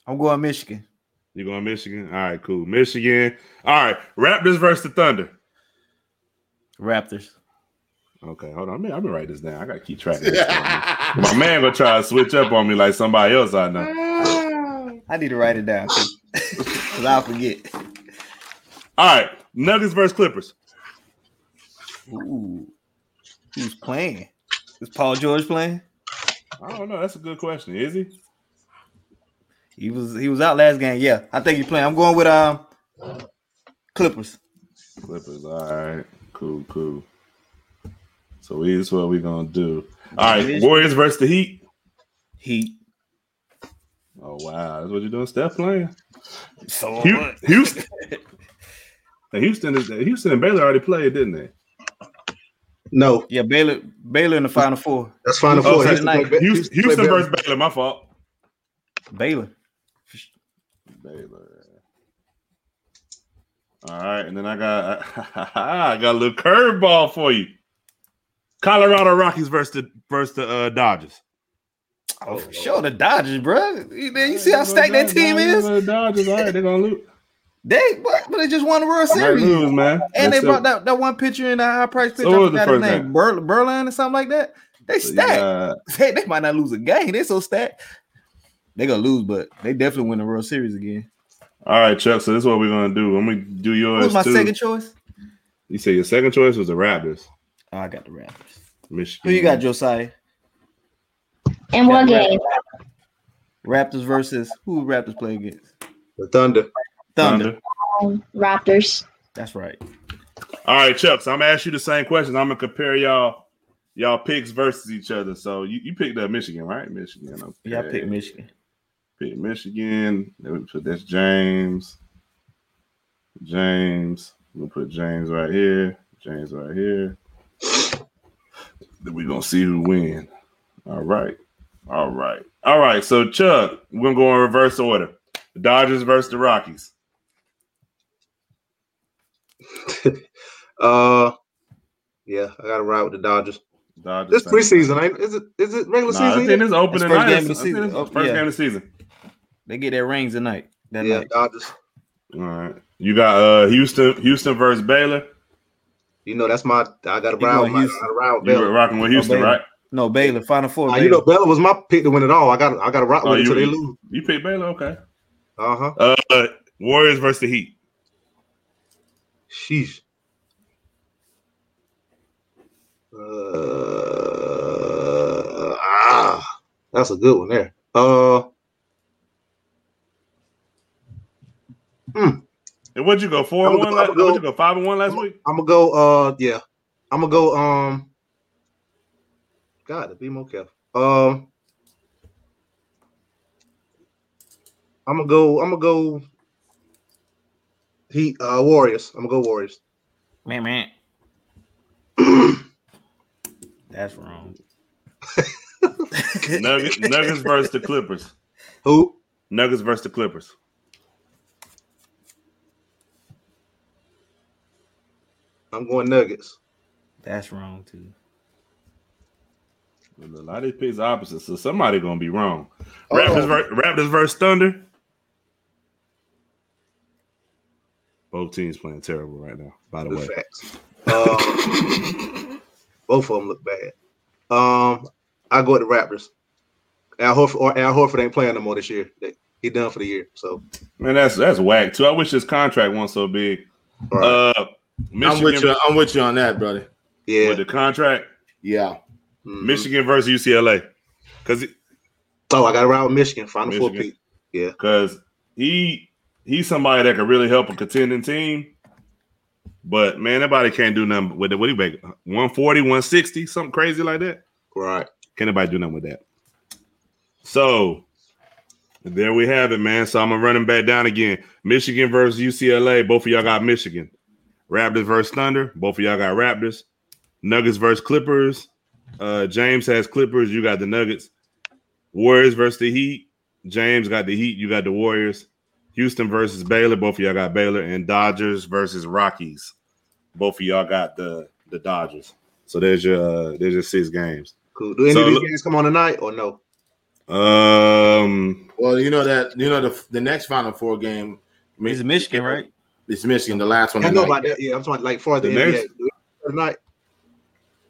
I'm going Michigan. You going Michigan? All right, cool. Michigan. All right, Raptors versus the Thunder. Raptors. Okay, hold on. I'm gonna write this down. I gotta keep track of this. My man gonna try to switch up on me like somebody else I know. I need to write it down because <laughs> I'll forget. All right, Nuggets versus Clippers. Ooh, who's playing? Is Paul George playing? I don't know. That's a good question. Is he? He was he was out last game. Yeah, I think he's playing. I'm going with um Clippers. Clippers. All right. Cool, cool. So here's what we're gonna do. All right, Warriors versus the Heat. Heat. Oh wow, that's what you're doing. Steph playing. So Hu- what? Houston. Hey, Houston is Houston and Baylor already played, didn't they? No, Yeah, Baylor Baylor in the final four. that's Final Oh, Four. sorry, Houston Houston, Houston versus Baylor. My fault. Baylor. Baylor. All right, and then I got <laughs> I got a little curveball for you. Colorado Rockies versus the versus the uh, Dodgers. Oh, for sure, the Dodgers, bro. You, you see how stacked that team is? The Dodgers, all right, they're gonna lose. They, but, but they just won the World Series, lose, man. and they brought that, that one pitcher in the high price pitcher. So what I was the his first name? Berlin or something like that. They so stacked. got- They, <laughs> they might not lose a game. They so stacked. They gonna lose, but they definitely win the World Series again. All right, Chuck. So this is what we're gonna do. I'm gonna do yours. Who's my too. second choice? You say your second choice was the Raptors, Oh, I got the Raptors. Michigan. Who you got, Josiah? And what game? Raptors versus who Raptors play against? The Thunder. Thunder. Thunder. Um, Raptors. That's right. All right, Chuck. So I'm gonna ask you the same question. I'm gonna compare y'all y'all picks versus each other. So you, you picked up Michigan, right? Michigan. Okay. Yeah, I picked Michigan. Pick Michigan. Then we put this James. James. We'll put James right here. James right here. Then we're gonna see who win. All right. All right. All right. So Chuck, we're gonna go in reverse order. The Dodgers versus the Rockies. <laughs> Uh, yeah, I got to ride with the Dodgers. Dodgers. This preseason, ain't is it? Is it regular Nah, I season? think it's opening It's first night. game of the season. Oh, First yeah. game of the season. They get their rings tonight. That yeah, night. Dodgers. All right. You got uh Houston, Houston versus Baylor. You know that's my. I got to You ride. going with my- Houston. got to ride with You were rocking with Houston, Baylor. right? No, Baylor. Final four. Uh, Baylor. you know, Baylor was my pick to win it all. I got. I got to ride Oh, with it you- until they lose. You picked Baylor, okay. Uh huh. Uh Warriors versus the Heat. Sheesh. Uh, ah, that's a good one there. Uh, And what'd you go? Four and one go- last I'm what'd go- you go? Five and one last week? I'm gonna go. Uh, yeah, I'm gonna go. Um, God, to be more careful. Um, I'm gonna go. I'm gonna go. Heat. Uh, Warriors. I'm gonna go Warriors. Man, man. <clears throat> That's wrong. Nuggets, Nuggets versus the Clippers. Who? Nuggets versus the Clippers. I'm going Nuggets. That's wrong too. A lot of these picks are opposite, so somebody gonna be wrong. Oh. Raptors, Raptors versus Thunder. Both teams playing terrible right now. By the Good way, facts. Um, <laughs> both of them look bad. Um, I go with the Raptors. Al Horford or Al Horford ain't playing no more this year. He done for the year. So man, that's that's whack too. I wish his contract wasn't so big. all right. Uh, I'm with you. I'm with you on that, brother. yeah. with the contract. Yeah. Mhm. Michigan versus UCLA, because Oh, I got to ride with Michigan. Final four Michigan. pick. because he he's somebody that could really help a contending team. But man, nobody can't do nothing with it. What do you make? 140, 160, something crazy like that. Right. Can't nobody do nothing with that. So there we have it, man. So I'm gonna run him back down again. Michigan versus UCLA. Both of y'all got Michigan. Raptors versus Thunder. Both of y'all got Raptors. Nuggets versus Clippers. Uh, James has Clippers. You got the Nuggets. Warriors versus the Heat. James got the Heat. You got the Warriors. Houston versus Baylor. Both of y'all got Baylor. And Dodgers versus Rockies. Both of y'all got the the Dodgers. So there's your uh, there's your six games. Cool. Do any So of these games come on tonight or no? Um, Well, you know that you know the the next Final Four game. It's Michigan, right? It's Michigan. The last one. I know about that. Yeah, I'm talking like for the, The NBA. next- Do tonight.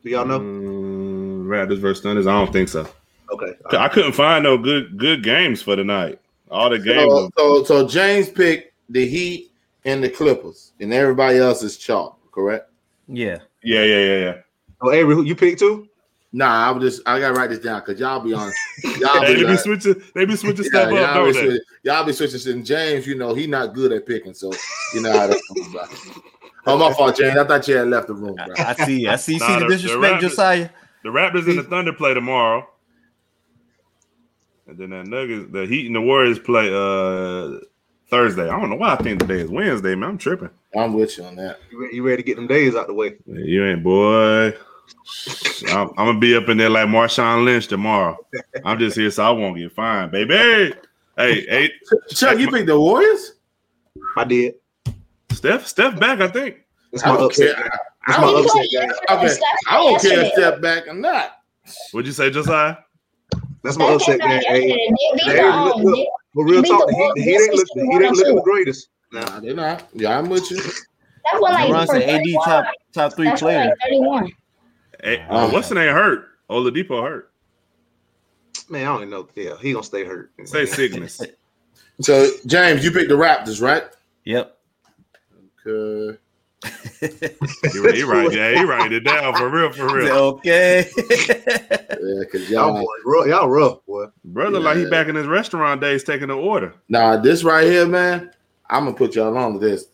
Do y'all know? Mm, Raptors versus Thunders. I don't think so. Okay. I couldn't find no good good games for tonight. All the games. So, so, so James picked the Heat and the Clippers, and everybody else is chalk. Correct? Yeah. yeah, yeah, yeah, yeah. Oh, Avery, who you picked too? Nah, I was just I gotta write this down because y'all be on. <laughs> Y'all be, they be switching. They be switching yeah, stuff up, y'all, don't be they? switching, y'all be switching. And James, you know, he not good at picking, so you know how that comes about. Oh, my fault, James. I thought you had left the room, bro. I I see. I see. You Nah, see the the- the disrespect, Raptors- Josiah. The Raptors and the Thunder play tomorrow, and then that Nuggets, the Heat and the Warriors play uh Thursday. I don't know why I think today is Wednesday, man. I'm tripping. I'm with you on that. You ready to get them days out the way? You ain't boy. I'm, I'm gonna be up in there like Marshawn Lynch tomorrow. I'm just here so I won't get fined, baby. Hey, hey, Chuck, you picked the Warriors? I did. Steph, Steph back, I think. It's I my don't upset. care. game. I my don't, upset game. okay. I don't care if Yesterday. step back or not. What'd you say, Josiah? That's my upset game. Hey, They beat look, look. they- but real talk, the the Heat, Wolves the Heat ain't look, the Heat ain't looking the greatest. Nah, they're not. Yeah, I'm with you. That's what like LeBron for said AD top top three That's player. like 31. Hey, uh, Oh. what's the name hurt? Oladipo hurt. man, I don't even know. Yeah, he gonna stay hurt. Say sickness. <laughs> So James, you picked the Raptors, right? Yep. Okay. <laughs> He right, he right, yeah, he write it down for real, for real. <laughs> okay. Yeah, because Y'all, y'all. boy, rough, y'all rough, boy. Brother, like he back in his restaurant days taking the order. Nah, this right here, man. I'm gonna put y'all on to this.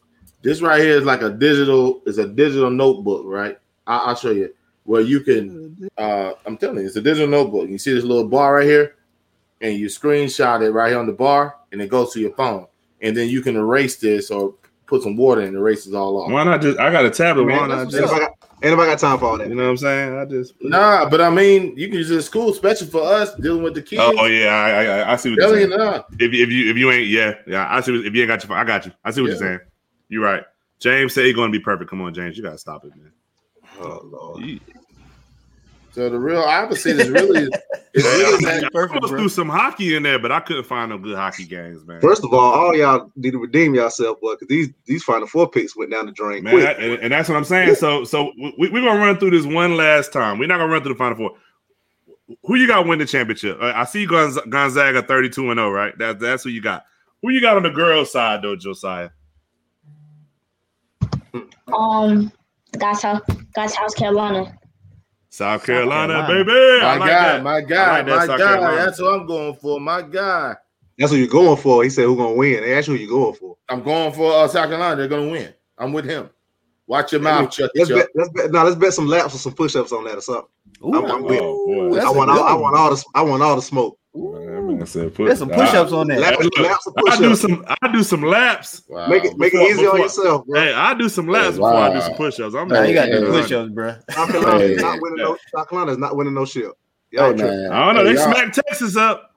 This right here is like a digital. It's a digital notebook, right? I, I'll show you where you can. Uh, I'm telling you, it's a digital notebook. You see this little bar right here, and you screenshot it right here on the bar, and it goes to your phone, and then you can erase this or put some water and erase it all off. Why not just? I got a tablet. Why Man, not that's just? Anybody got, anybody got time for all that? You know what I'm saying? I just. Nah, but I mean, you can use it in school, especially for us dealing with the kids. Oh, oh, yeah, I, I I see what you're saying. now. If, you- if you if you ain't yeah yeah I see what, if you ain't got your phone, I got you. I see what you're saying. You're right. James said he's gonna be perfect. Come on, James, you gotta stop it, man. Oh lord. You- So the real opposite is really, it's <laughs> really I, I perfect, almost bro. threw some hockey in there, but I couldn't find no good hockey games, man. First of all, all y'all need to redeem yourself, boy, because these these final four picks went down the drain Man, quick. that- and, and that's what I'm saying. So, so we, we're gonna run through this one last time. We're not gonna run through the final four. Who you got win the championship? Uh, I see Gonz- Gonzaga 32 and 0, right? That's that's who you got. Who you got on the girls' side though, Josiah? Um, got South, got South Carolina. South Carolina, Carolina. baby. I my like guy, that. my God, like that my South guy. Carolina. That's what I'm going for. My God. That's what you're going for. He said, "Who gonna win?" They asked you who you going for. I'm going for uh, South Carolina. They're gonna win. I'm with him. Watch your mouth, Chuck. Let's bet. Let's bet. No, let's bet some laps or some push-ups on that or something. Ooh, I'm- I'm with- Oh, boy. That's I a want. All, I want all the. I want all the smoke. Man, man said put- There's some push-ups on that. Laps, Look, laps or I do some. I do some laps. Wow. Make it make Before- it easy on yourself, bro. Hey, I do some laps Hey, before I do some push-ups. I'm Nah, not you got Hey, the push-ups, bro. South Carolina Hey. is not winning no. South Carolina not winning no shit. Hey, Y'all tripping. man. I don't know. Hey, They y'all- smacked Texas up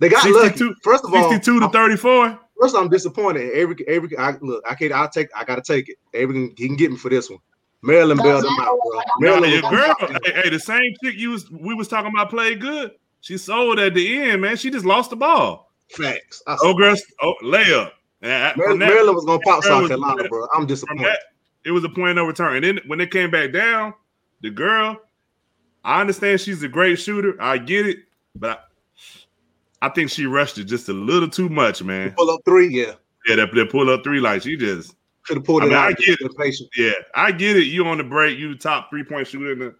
They got 62 lucky. First of all, 62 to 34. First, I'm disappointed. Every every I look, I can't. I'll take. I gotta take it. Every he can get me for this one. Maryland bailed them out, bro. Maryland your girl, hey, hey, the same chick you was we was talking about played good. She sold at the end, man. She just lost the ball. Facts. Oh, girl, oh, layup. And Maryland, that- Maryland was gonna pop South was- Carolina, bro. I'm disappointed. that, it was a point of no return. And then when they came back down, the girl, I understand she's a great shooter. I get it, but I, I think she rushed it just a little too much, man. Pull up three, yeah. Yeah, that, that pull up three, like she just Should have pulled I it mean, out. I get it. Yeah, I get it. You on the break, you the top three point shooter in the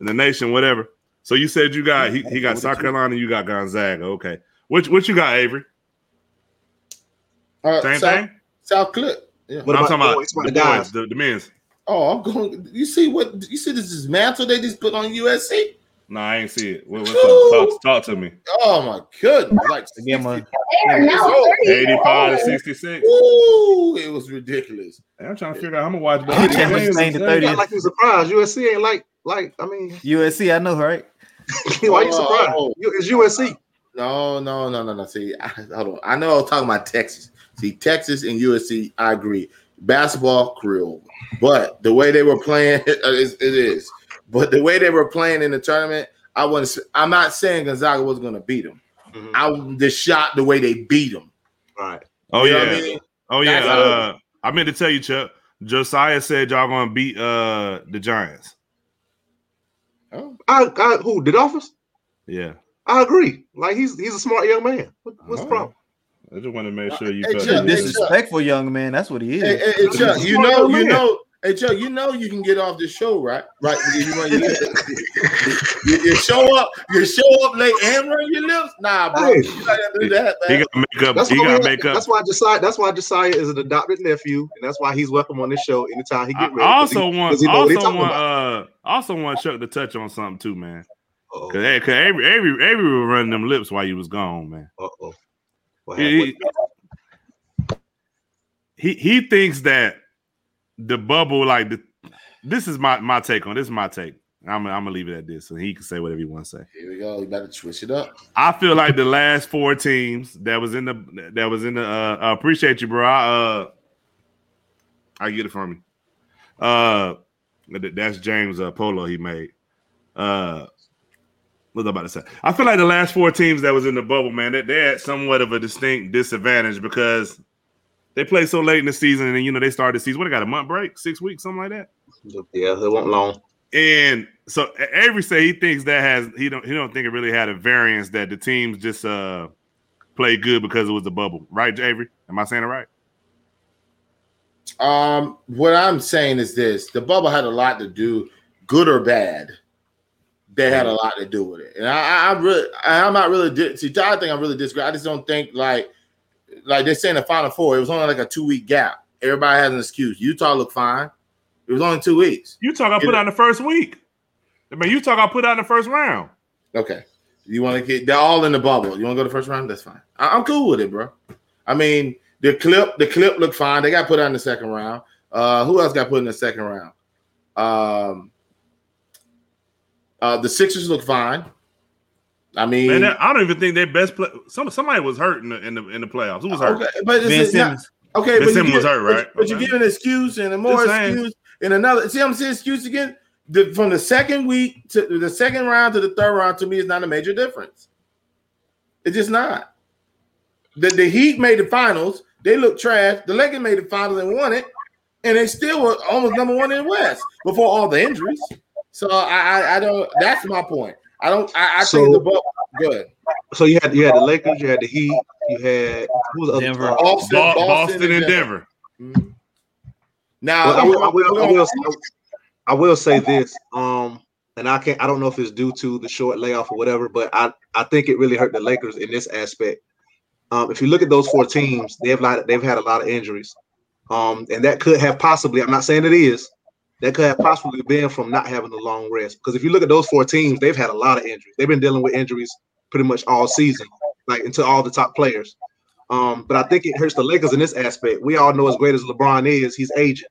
in the nation, whatever. So you said you got he, he got South Carolina, you got Gonzaga. Okay. Which what you got, Avery? Uh, Same South, thing? South Clip. Yeah. What I'm talking about boys? The, about the guys? boys, the, the men's. Oh, I'm going. You see what? You see this dismantle they just put on USC? No, I ain't see it. What, what's up? Talk, talk to me. Oh my goodness! Like Again, my- 60 They are now Oh, 30 85 to 66. Ooh, it was ridiculous. I'm trying to figure out how I'm gonna watch He both changed games. his name to It's 30. Not like you surprised. USC ain't like like. I mean, USC, I know, right? <laughs> why you surprised? Oh. It's USC. No, no, no, no, no. See, <laughs> I, hold on. I know I was talking about Texas. See, Texas and USC, I agree. Basketball, career over. But the way they were playing, <laughs> it is. It is. But the way they were playing in the tournament, I wasn't. I'm not saying Gonzaga was going to beat them. Mhm. I just shot the way they beat them. Right. Oh You know yeah. I mean? Oh yeah. Uh, I meant to tell you, Chuck. Josiah said y'all gonna beat uh the Giants. Oh, I, I who did office? Yeah. I agree. Like he's he's a smart young man. What, what's the problem? I just want to make sure you Hey, felt Chuck, it. hey, Disrespectful young man. That's what he is. Hey, hey, hey, Chuck, you know, you know, hey, Joe, you know, you can get off the show, right? Right? You, run your lips. you, you show up, you show up late and run your lips. Nah, bro, Hey. you gotta do that, He man. gotta make up. That's He why, gotta make up. that's why Josiah. That's why Josiah is an adopted nephew, and that's why he's welcome on this show anytime he I get ready. I 'cause also he, want, 'cause he know also want, uh, also want Chuck to touch on something too, man. Uh-oh. Cause, hey, cause Avery, Avery, Avery was running them lips while you was gone, man. Uh-oh. He, he he thinks that the bubble, like the, this is my my take on this is my take. I'm I'm gonna leave it at this, so he can say whatever he wants to say. Here we go. You better twist it up. I feel like the last four teams that was in the that was in the uh, I appreciate you, bro. I, uh, I get it from you. Uh, that's James uh, Polo he made. Uh, what was I about to say? I feel like the last four teams that was in the bubble, man, that they're at somewhat of a distinct disadvantage because they play so late in the season, and you know they started the season. What they got a month break, six weeks, something like that. Yeah, it won't long. And so Avery say he thinks that has he don't he don't think it really had a variance that the teams just uh played good because it was a bubble, right, Avery? Am I saying it right? Um, what I'm saying is this: the bubble had a lot to do, good or bad. They had a lot to do with it, and I, I I really, I'm not really. See, I think I'm really disagree. I just don't think like, like they're saying the Final Four. It was only like a two week gap. Everybody has an excuse. Utah looked fine. It was only two weeks. Utah got put out in the first week. I mean, Utah got put out in the first round. Okay. You want to get they're all in the bubble. You want to go to the first round? That's fine. I, am cool with it, bro. I mean, the clip, the clip looked fine. They got put out in the second round. Uh, who else got put in the second round? Um, uh, the Sixers look fine. I mean, Man, I don't even think their best play. Some somebody was hurt in the in the, in the playoffs. Who was hurt? Okay, but ben Simmons. Not, okay, ben but Simmons was hurt, right? But, but okay. you give an excuse and a more excuse and another. See, I'm saying excuse again. The, from the second week to the second round to the third round, to me, is not a major difference. It's just not. The, the Heat made the finals. They look trash. The Lakers made the finals and won it, and they still were almost number one in the West before all the injuries. So I, I, I don't. That's my point. I don't. I, I so, think the ball good. So you had you had the Lakers, you had the Heat, you had who was Denver, Boston, Boston, Boston, and Denver. Denver. Mm-hmm. Now well, I, will, I, will, I, will, I will say this. Um, and I can't. I don't know if it's due to the short layoff or whatever, but I I think it really hurt the Lakers in this aspect. Um, if you look at those four teams, they've like they've had a lot of injuries, um, and that could have possibly. I'm not saying it is. That could have possibly been from not having a long rest. Because if you look at those four teams, they've had a lot of injuries. They've been dealing with injuries pretty much all season, like into all the top players. Um, but I think it hurts the Lakers in this aspect. We all know as great as LeBron is, he's aging.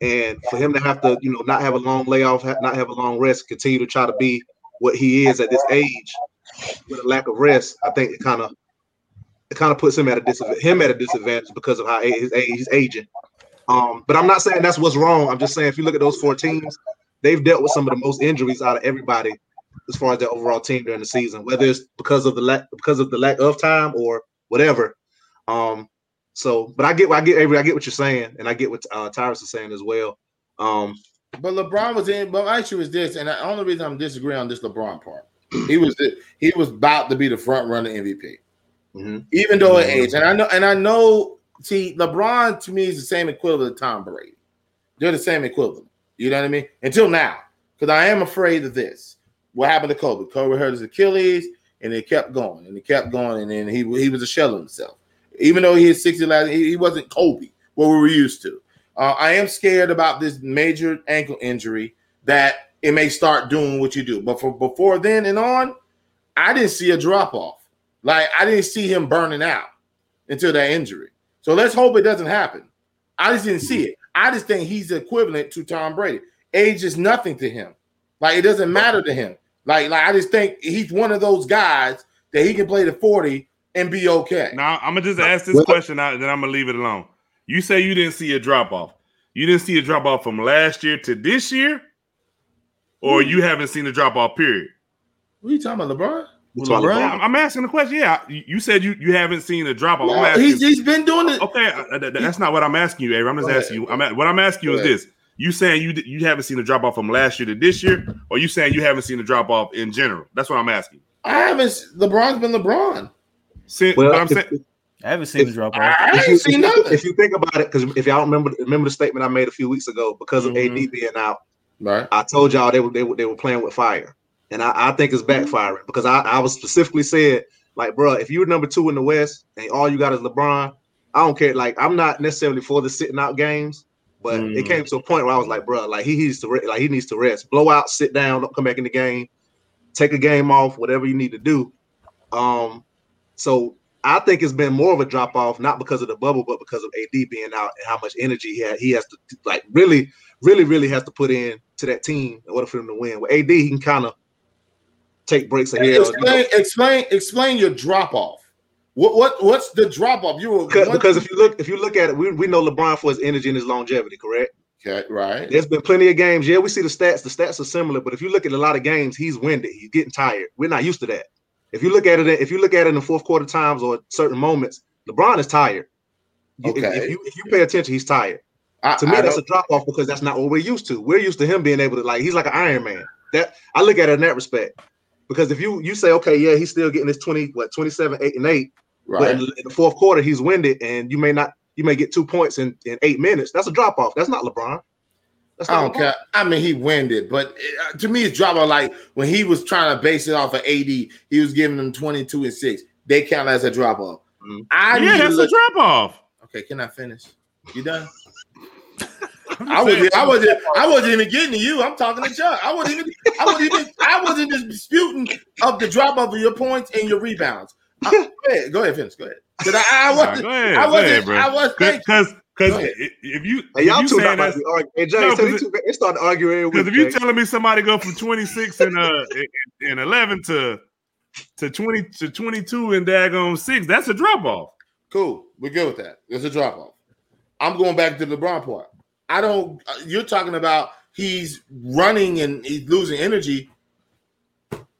And for him to have to, you know, not have a long layoff, not have a long rest, continue to try to be what he is at this age with a lack of rest, I think it kind of it kind of puts him at a disadvantage, him at a disadvantage because of how his age, he's aging. Um, but I'm not saying that's what's wrong. I'm just saying if you look at those four teams, they've dealt with some of the most injuries out of everybody as far as their overall team during the season, whether it's because of the lack because of the lack of time or whatever. Um, so, but I get, I get, Avery, I get what you're saying, and I get what uh, Tyrus is saying as well. Um, but LeBron was in. But my issue is this, and the only reason I'm disagreeing on this LeBron part, he was he was about to be the front runner MVP, mm-hmm. even though mm-hmm. age. And I know, and I know. See, LeBron to me is the same equivalent of Tom Brady. They're the same equivalent. You know what I mean? Until now, because I am afraid of this. What happened to Kobe? Kobe hurt his Achilles, and it kept going, and it kept going, and then he he was a shell of himself. Even though he is 60 last, he wasn't Kobe, what we were used to. Uh, I am scared about this major ankle injury that it may start doing what you do. But for before then and on, I didn't see a drop off. Like I didn't see him burning out until that injury. So let's hope it doesn't happen. I just didn't see it. I just think he's equivalent to Tom Brady. Age is nothing to him. Like it doesn't matter to him. Like, like I just think he's one of those guys that he can play the 40 and be okay. Now I'm gonna just ask this question out, and then I'm gonna leave it alone. You say you didn't see a drop off. You didn't see a drop off from last year to this year, or hmm. you haven't seen a drop off. Period. What are you talking about, LeBron? Well, LeBron? I'm asking the question. Yeah, you said you, you haven't seen a drop off. No, he's, he's been doing it. Okay, uh, that's not what I'm asking you, Avery. I'm just asking you. I'm at, what I'm asking you is this: You saying you you haven't seen a drop off from last year to this year, or you saying you haven't seen a drop off in general? That's what I'm asking. I haven't. LeBron's been LeBron. See, well, I'm saying. I haven't seen if, the drop off. I ain't if seen nothing. If you think about it, because if y'all remember remember the statement I made a few weeks ago, because of mm-hmm. AD being out, right? I told y'all they were they were, they were playing with fire, and I, I think it's backfiring because I, I was specifically said like, bro, if you're number two in the West and all you got is LeBron, I don't care. Like, I'm not necessarily for the sitting out games, but mm. it came to a point where I was like, bro, like he needs to re- like he needs to rest, blow out, sit down, don't come back in the game, take a game off, whatever you need to do. Um, so I think it's been more of a drop off, not because of the bubble, but because of AD being out and how much energy he had. He has to like really, really, really has to put in to that team in order for them to win. With AD, he can kind of take breaks ahead. Explain, explain, explain your drop off. What what what's the drop off? You were because, because if you look if you look at it, we, we know LeBron for his energy and his longevity, correct? Okay, right. There's been plenty of games. Yeah, we see the stats. The stats are similar, but if you look at a lot of games, he's winded. He's getting tired. We're not used to that. If you look at it, if you look at it in the fourth quarter times or certain moments, LeBron is tired. Okay. If, if you if you pay attention, he's tired. I, to me, I that's a drop off because that's not what we're used to. We're used to him being able to like he's like an Iron Man. That I look at it in that respect. Because if you you say, okay, yeah, he's still getting his 20, what 27, 8, and 8. Right. But in, in the fourth quarter, he's winded, and you may not, you may get two points in, in eight minutes. That's a drop off. That's not LeBron. That's not I don't LeBron. care. I mean, he winded, but it, uh, to me, it's drop off. Like when he was trying to base it off of AD, he was giving them 22 and 6. They count as a drop off. Mm-hmm. I yeah, that's look- a drop off. Okay, can I finish? You done? I was I wasn't I wasn't even getting to you. I'm talking to Chuck. I wasn't even I wasn't even I wasn't disputing of the drop off of your points and your rebounds. I, go ahead, go ahead, Vince. Go ahead. Because I, I wasn't, go ahead, I wasn't, ahead, I was because because if you hey, y'all two not about to Hey, Jay, no, it, two, they started arguing. Because if you telling me somebody go from 26 and uh and 11 to to 20 to 22 and daggone six, that's a drop off. Cool, we're good with that. It's a drop off. I'm going back to the LeBron part. I don't. Uh, you're talking about he's running and he's losing energy.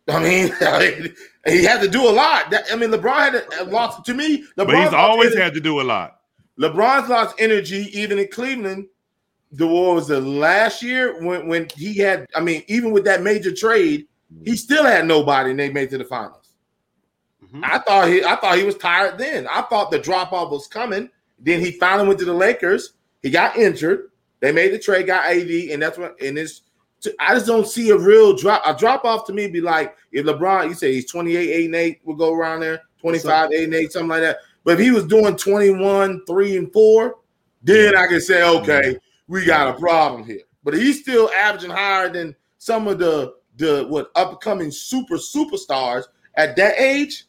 I mean, <laughs> he had to do a lot. I mean, LeBron had lost to me. LeBron but he's always energy. had to do a lot. LeBron's lost energy even in Cleveland. The war was the last year when when he had. I mean, even with that major trade, he still had nobody, and they made to the finals. Mm-hmm. I thought he, I thought he was tired then. I thought the drop off was coming. Then he finally went to the Lakers. He got injured. They made the trade, got AD, and that's what. And it's. I just don't see a real drop. A drop off to me be like if LeBron, you say he's 28, 8, and 8, will go around there, 25, 8, and 8, something like that. But if he was doing 21, 3, and 4, then I can say, okay, we got a problem here. But he's still averaging higher than some of the the what upcoming super superstars at that age.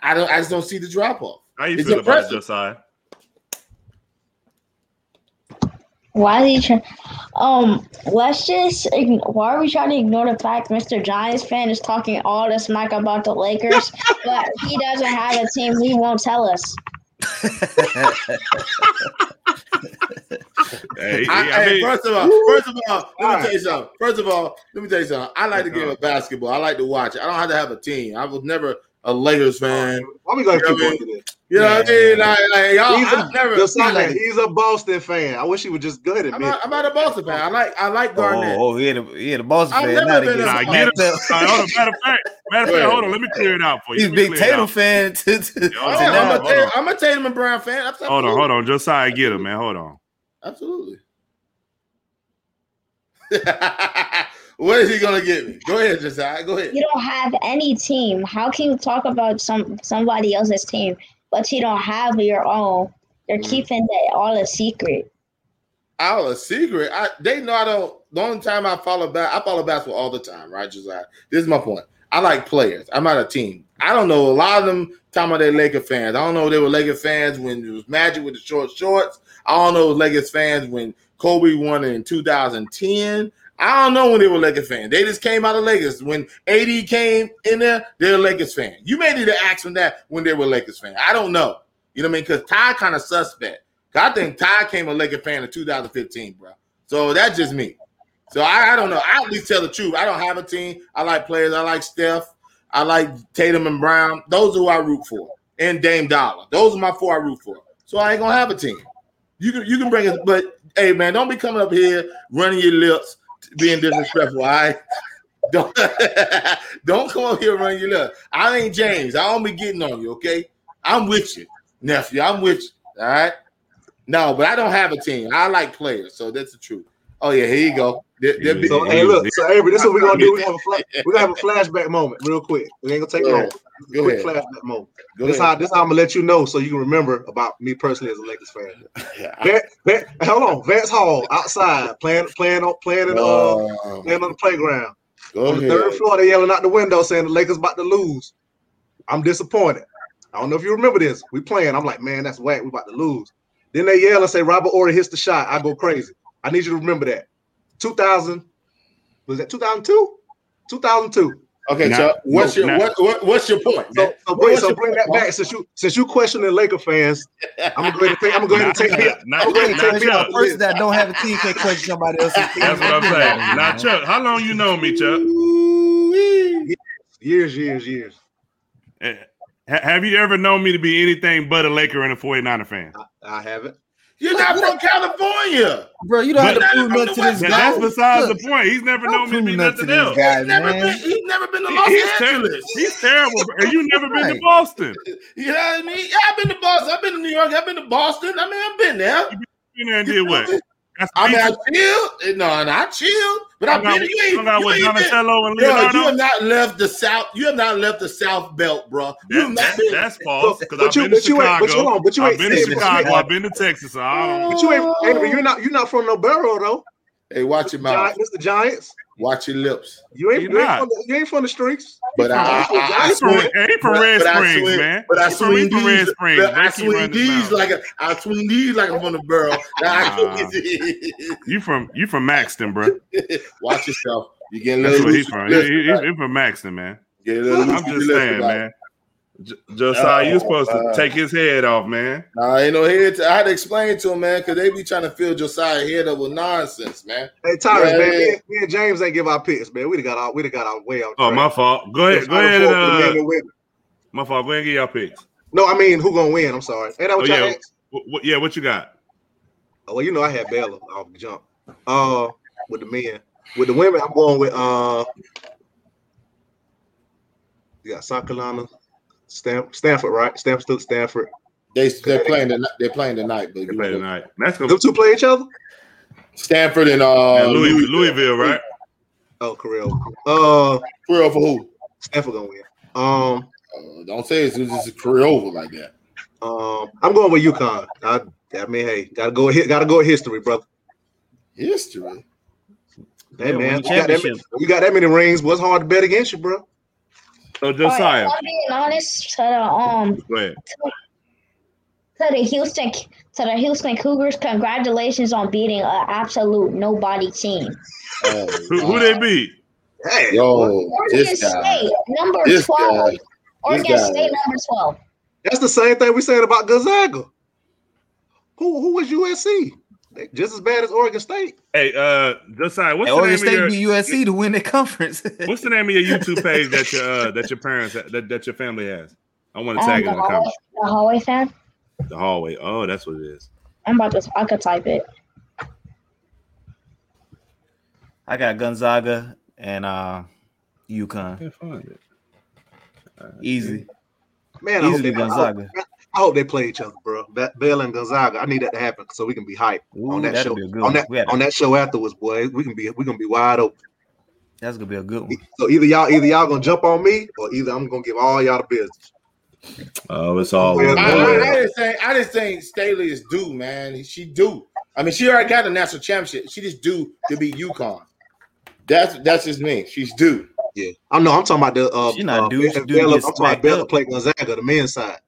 I don't I just don't see the drop off. How you it's feel impressive. about Josiah? Why are you trying? Um, let's just. Why are we trying to ignore the fact Mr. Giants fan is talking all this smack about the Lakers, <laughs> but he doesn't have a team? He won't tell us. hey, I, I mean, first of all, first of all, let me tell you something. First of all, let me tell you something. I like the game of basketball. I like to watch it. I don't have to have a team. I was never a Lakers oh, fan. Why we gonna keep going this? You know what I mean? Like, like y'all, he's a, never, like, he's a Boston fan. I wish he would just go ahead and I'm, not, I'm not a Boston fan. I like I like oh, Garnett. Oh, oh he had a he had a Boston I've fan. Never been nah, get him. hold on, matter of fact, matter of fact, hold on. Let me clear it out for you. He's a big Tatum fan. <laughs> To, to, oh, I'm, a Tatum, I'm a Tatum and Brown fan. Absolutely. Hold on, hold on. Josiah, get him, man. Hold on. Absolutely. <laughs> What is he gonna get me? Go ahead, Josiah. Go ahead. You don't have any team. How can you talk about some somebody else's team, but you don't have your own? You're mm keeping that all a secret. All a secret. I they know I don't. The only time I follow back, I follow basketball all the time, right, Josiah? This is my point. I like players. I'm not a team. I don't know a lot of them talking about they Laker fans. I don't know if they were Laker fans when it was Magic with the short shorts. I don't know Lakers fans when Kobe won in 2010. I don't know when they were Lakers fans. They just came out of Lakers. When AD came in there, they're Lakers fan. You may need to ask them that when they were Lakers fan. I don't know. You know what I mean? Because Ty kind of suspect. I think Ty came a Lakers fan in 2015, bro. So that's just me. So I, I don't know. I at least tell the truth. I don't have a team. I like players. I like Steph. I like Tatum and Brown. Those are who I root for. And Dame Dollar. Those are my four I root for. So I ain't gonna have a team. You can you can bring it, but hey man, don't be coming up here running your lips being disrespectful. I <laughs> don't <laughs> don't come up here running your love. I ain't James. I don't be getting on you. Okay, I'm with you, nephew. I'm with you. All right. No, but I don't have a team. I like players, so that's the truth. Oh yeah, here you go. There, there so hey, look, so Avery, this is what we're gonna do. We're gonna, flash, we're gonna have a <laughs> flashback moment real quick. We ain't gonna take long. Go quick ahead. flashback moment. Go this ahead. how this how I'm gonna let you know so you can remember about me personally as a Lakers fan. <laughs> Yeah. Van, Van, hold on, Vance Hall outside playing playing on playing in, uh, playing on the playground. Go on ahead. the third floor, they yelling out the window saying the Lakers about to lose. I'm disappointed. I don't know if you remember this. We playing. I'm like, man, that's whack. We about to lose. Then they yell and say Robert Horry hits the shot. I go crazy. I need you to remember that. 2000 was that 2002? 2002. Okay, now, so what's no, your now, what, what, what's your point? So, so, bring, so bring that back since you since you questioning Laker fans. I'm going to take I'm going to take me. I'm going to take me off. Person that don't have a team can question somebody else's team. That's what I'm saying. Now, Chuck, how long you know me, Chuck? Years, years, years. Eh, have you ever known me to be anything but a Laker and a 49er fan? I, I haven't. You're not from California, bro. You don't have to prove nothing to this That- guy. that's besides Look, the point. He's never known me to be nothing to nothing else. guy, He's never been. He's never been to Los He's, ter- he's terrible, bro. and you never been to Boston. You know what I mean? Yeah, I've been to Boston. I've been to New York. I've been to Boston. I mean, I've been there. You been there and did what? <laughs> I mean, I chilled. No, and I chilled. But I've Hung out been. with- You ain't, hung out you with ain't been- Donatello and Bro, you have not left the South. You have not left the South Belt, bro. You have That- not that- been. that's <laughs> false. Because I've you- been to but but Chicago. hold on, but you I've ain't been to said- but you Chicago. I've been to Texas. I don't. But you ain't Andrew, you're not you're not from no borough though. Hey, watch your mouth. Mr. Giants. Watch your lips. You ain't, You're ain't, from the, you ain't from the streets. But I, I, I, I He's from, swing. he from but- Red but I Springs, swing- man. But I swing these, Red Springs. I swing these like a, I swing these like I'm from the borough. Now Nah. <laughs> You from you from Maxton, bro. Watch yourself. You getting a That's little where he's from. with He, he, lips, he from Maxton, man. Get a little I'm just saying, like- man. J- Josiah, you supposed to Uh, take his head off, man. Nah, ain't no head. To, I had to explain to him, man, because they be trying to fill Josiah head up with nonsense, man. Hey Tyrus, Yeah, man, yeah. me, and- me and James ain't give our picks, man. We'd have got our we'd have got our way out. Oh, my fault. Go ahead. Go ahead. And, uh, my fault. Go ahead and get your picks. No, I mean who gonna win? I'm sorry. Ain't that what Oh, y'all yeah. asked? What, what, yeah, what you got? Oh, well, you know I had Baylor off the jump. Uh, with the men, with the women, I'm going with uh, you got South Carolina, Stan, Stanford, right? Stanford, still Stanford. They they're playing the they're playing tonight, but They you play tonight. That's gonna Them two play each other. Stanford and uh yeah, Louis, Louisville. Louisville, right? Oh, Corral. Uh, Career for who? Stanford gonna win. Um, Uh, don't say it's just a career over like that. um, I'm going with UConn. I, I mean, hey, gotta go, hit, gotta go with history, brother. History. Hey, Yeah, man, win you got, that many, you got that many rings. What's hard to bet against you, bro? So Alright, Josiah, I'm being honest to the um go ahead. to the Houston to the Houston Cougars. Congratulations on beating an absolute nobody team. Oh, Who, who they beat? Hey, Yo, Oregon this guy. State number This twelve. guy. Oregon guy. State number twelve. that's the same thing we said about Gonzaga. Who who was USC? They just as bad as Oregon State. Hey, uh, Josiah, what's Hey, the Oregon name State of your beat USC to win the conference. <laughs> What's the name of your YouTube page that your uh, that your parents that, that your family has? I want to tag it Um, in the the hallway, comments. the hallway fan. The hallway. Oh, that's what it is. I'm about to. I could type it. I got Gonzaga and uh UConn. Find it. Easy. Man, I hope, Easily I, hope, Gonzaga. I hope they play each other, bro. That Baylor and Gonzaga. I need that to happen so we can be hyped Ooh, on that show. be a good On that We had on that show afterwards, boy. We can be we gonna be wide open. That's gonna be a good one. So either y'all either y'all gonna jump on me or either I'm gonna give all y'all the business. Oh, it's all. Well, I. I, I just think I just think Staley is due, man. She due. I mean, she already got a national championship. She just due to beat UConn. That's that's just me. She's due. Yeah, I know. I'm talking about the uh, She not uh, due, she due to Baylor. get I'm talking about smacked Baylor up. play Gonzaga, the men's side.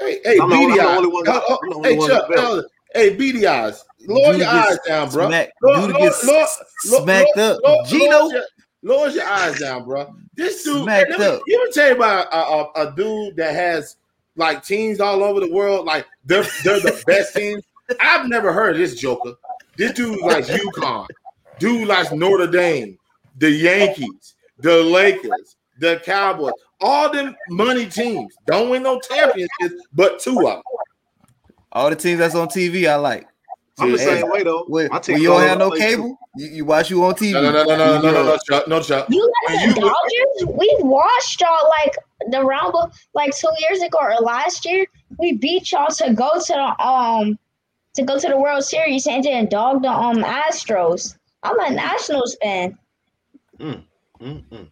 Hey, hey, I'm I'm beady the eyes. only one Oh, oh, Hey, one Chuck. that Hey, beady eyes. Lower your eyes down, bro. Smack, Lower- dude lower- gets lower- lower- smacked lower- up. lower- Gino Lower your, lower your eyes down, bro. This dude. Smacked let me, up. Let me tell you about a, a, a dude that has like teams all over the world. Like they're they're the best teams. I've never heard of this Joker. This dude likes UConn. Dude likes Notre Dame, the Yankees, the Lakers, the Cowboys. All them money teams don't win no championships, but two of them. All the teams that's on TV, I like. I'm the Hey, same way though. When, when you don't have no over the place, cable, you, you watch you on TV. No, no, no, no, no, no, no, no, Chuck, no, Chuck. You And like you- the Dodgers? We watched y'all like the round like two years ago or last year. We beat y'all to go to the um to go to the World Series and then dog the um Astros. I'm a Nationals fan. Mm-mm.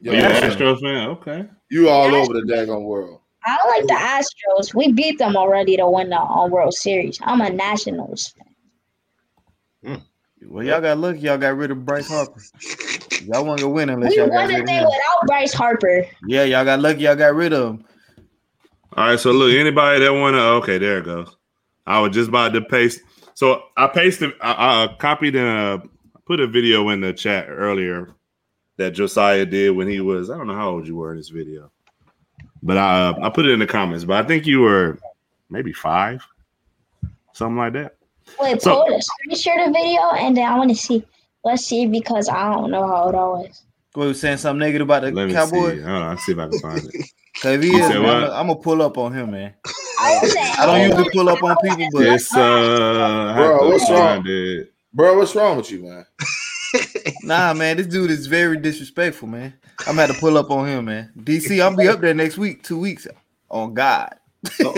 Yo, Yeah, man, Astros fan. Okay. you all over the daggone world. I don't like the Astros. We beat them already to win the um, World Series. I'm a Nationals fan. Well, y'all got lucky. Y'all got rid of Bryce Harper. Y'all want to win unless We y'all got won rid the of thing him. without Bryce Harper. Yeah, y'all got lucky. Y'all got rid of him. All right. So look, anybody that want to, okay, there it goes. I was just about to paste. So I pasted, I, I copied and uh, put a video in the chat earlier that Josiah did when he was, I don't know how old you were in this video, but I, uh, I put it in the comments. But I think you were maybe five, something like that. Wait, So- pull the screenshot the video and then I want to see. Let's see because I don't know how old I was. What was saying something negative about the Let me Cowboys? see. Hold on, I'll see if I can find it. <laughs> Cause if he You is, said I'm gonna pull up on him, man. I don't usually pull up on people, but It's uh, Bro, what's wrong? Dude. Bro, what's wrong with you, man? Nah, man, this dude is very disrespectful, man. I'm gonna have to pull up on him, man. DC, I'll be up there next week, two weeks. On God. <laughs> Bro,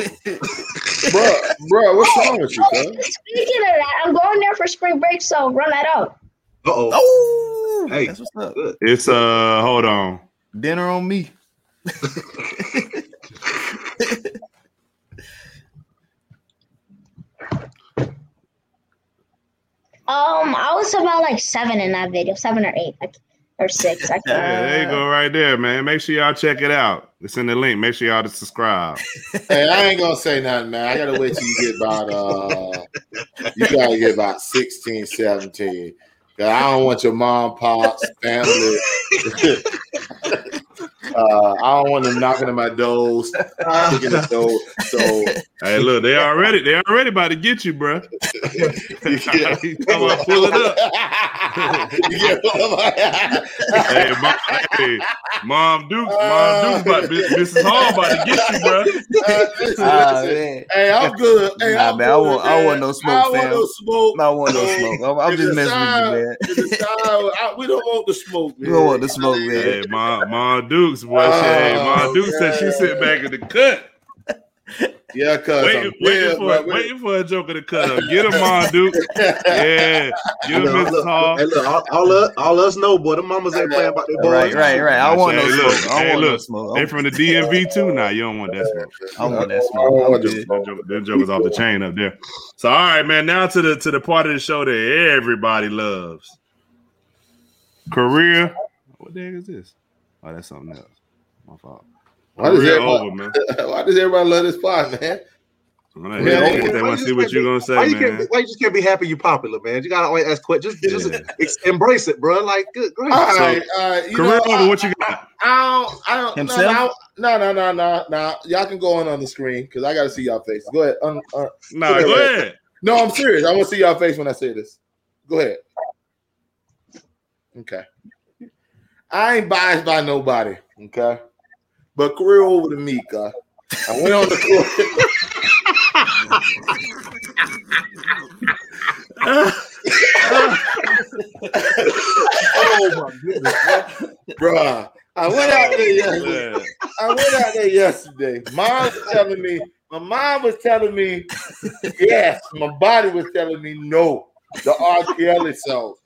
bro, what's wrong with you, cuz? Speaking of that, I'm going there for spring break, so run that up. Uh oh. Oh, Hey. that's what's up. It's uh, hold on. Dinner on me. <laughs> <laughs> Um, I was about like seven in that video, seven or eight, like, or six. I <laughs> Yeah, can't. there you go, right there, man. Make sure y'all check it out. It's in the link. Make sure y'all to subscribe. <laughs> Hey, I ain't gonna say nothing, man. I gotta wait till you get about uh you gotta get about 16, 17. Cause I don't want your mom, pops, family. <laughs> uh, I don't want them knocking at my doors, kicking the door. So Hey, look, they already they already about to get you, bro. yeah. <laughs> Come on, pull it up. <laughs> Yeah. <laughs> Hey, mom, hey, mom Dukes, mom Dukes, about, Mrs. Hall about to get you, bro. Uh, listen, Ah, listen. Hey, I'm good. Hey, Nah, I'm man, I good, want- I want no smoke, I want fam. no smoke. I want no smoke. I'm, I'm just messing sign- with you, man. if the sign- I- we don't want the smoke. We don't want the smoke, man. Hey, mom, mom Dukes, boy. she, hey, mom Oh, Dukes said she man. sit back in the cut. Yeah, cuz Waiting, I'm waiting, dead, for, bro. waiting for a joker to cut up. Get him, mom Dukes. <laughs> Yeah, get him, Look, Mrs. look, Hall. Hey, look, all, all, us, all us know, boy. The mamas ain't playing about their boys. Right, right, right. I want no Hey, smoke. look, I hey, want no look, smoke. They from the DMV too now. You don't want that smoke. I want that I smoke. don't I'm want the good. smoke. Them joke- them jokers off the chain up there. So all right, man. Now to the to the part of the show that everybody loves. Career. What the heck is this? Oh, that's something else. My fault. Why does Career everybody- over, man. <laughs> Why does everybody love this spot, man? I'm gonna Man, Man, they want to see what you're gonna say, why you man. Can't, why you just can't be happy you popular, man? You gotta always ask questions. Just, just Yeah. ex- embrace it, bro. Like, good, great. All right, all right. You Career know, over. I, What you got? I don't, I don't, Himself? no, no, no, no, no, no. Y'all can go on on the screen because I got to see y'all face. Go ahead. Un, un, Nah, go ahead. no, I'm serious. I want to see y'all face when I say this. Go ahead. Okay. I ain't biased by nobody. Okay. But career over to me, cuz. I went on the court. oh my goodness. Bruh. I went out there oh, yesterday. Man. I went out there yesterday. Mom was telling me, my mom was telling me, yes. My body was telling me no. The R. Kelly song.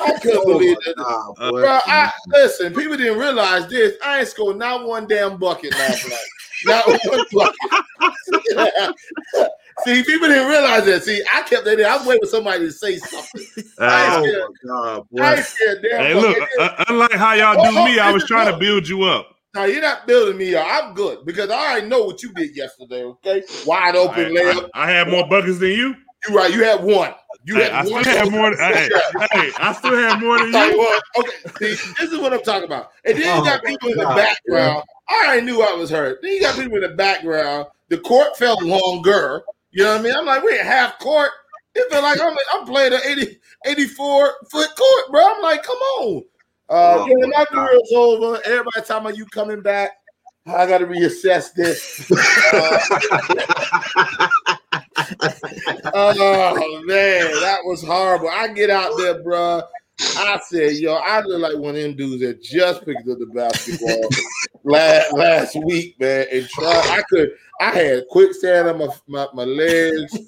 I couldn't believe it. Nah, boy. Bro, I listen, people didn't realize this. I ain't scored not one damn bucket last night. Not one bucket. <laughs> See, people didn't realize that. See, I kept that in. I was waiting for somebody to say something. I oh my god, boy. I scared damn hey, look. Uh, unlike how y'all do me, I was trying to build you up. Now you're not building me up. I'm good because I already know what you did yesterday. Okay, wide open I, layup. I, I had more buckets than you. You right. You had one. You Hey, had I one. still have more. Hey, hey, I still have more than you you. what, okay, see, this is what I'm talking about. And then you Oh, got people in the God, background. I already knew I was hurt. Then you got people in the background. The court felt longer. You know what I mean? I'm like, we're at half court. It felt like I'm, I'm playing an 80, 84 foot court, bro. I'm like, come on. Uh, Oh, yeah, my my God. career's over. Everybody talking about you coming back. I got to reassess this. <laughs> <laughs> <laughs> <laughs> oh man, that was horrible. I get out there, bro. I said, yo, I look like one of them dudes that just picked up the basketball <laughs> last last week, man. And try, I could, I had quicksand on my, my my legs,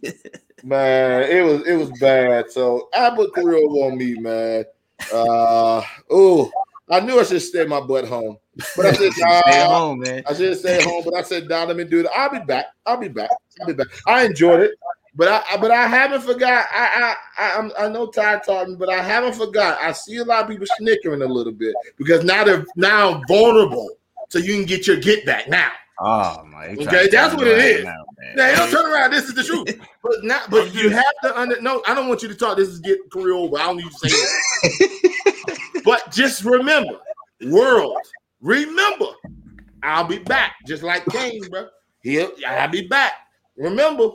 man. It was it was bad. So I put career over on me, man. Uh, oh, I knew I should stay my butt home, but I said, <laughs> Stay nah, home, man. I should stay home, but I said, "Nah, let me do it. I'll be back. I'll be back. I'll be back." I enjoyed it, but I, I but I haven't forgot. I I I, I'm, I know Ty taught me, but I haven't forgot. I see a lot of people snickering a little bit because now they're now vulnerable, so you can get your get back now. Oh my. Okay, that's what it is. now, man. Now, don't turn around. This is the truth. <laughs> But now, but you have to under. No, I don't want you to talk. This is get career over. I don't need to say. <laughs> but just remember, world. Remember, I'll be back. Just like Kane, bro. He'll. I'll be back. Remember,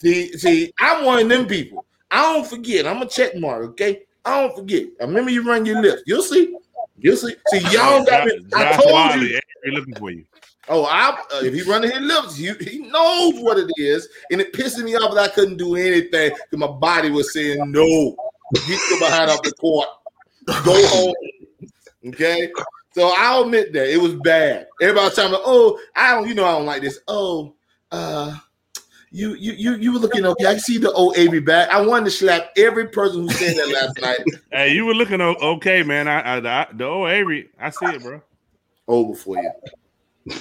see, see, I'm one of them people. I don't forget. I'm a check mark. Okay, I don't forget. I remember you run your lips. You'll see. You'll see, see, y'all got me. I told you. looking for you. Oh, I, uh, if he running his lips, he, he knows what it is, and it pisses me off that I couldn't do anything because my body was saying no. Get your behind off the court. Go home. Okay. So I'll admit that it was bad. Everybody talking me, "Oh, I don't, you know, I don't like this." Oh, uh, you you you you were looking okay. I see the old Avery back. I wanted to slap every person who said that last night. Hey, you were looking okay, man. I, I, I the old Avery, I see it, bro. Over for you.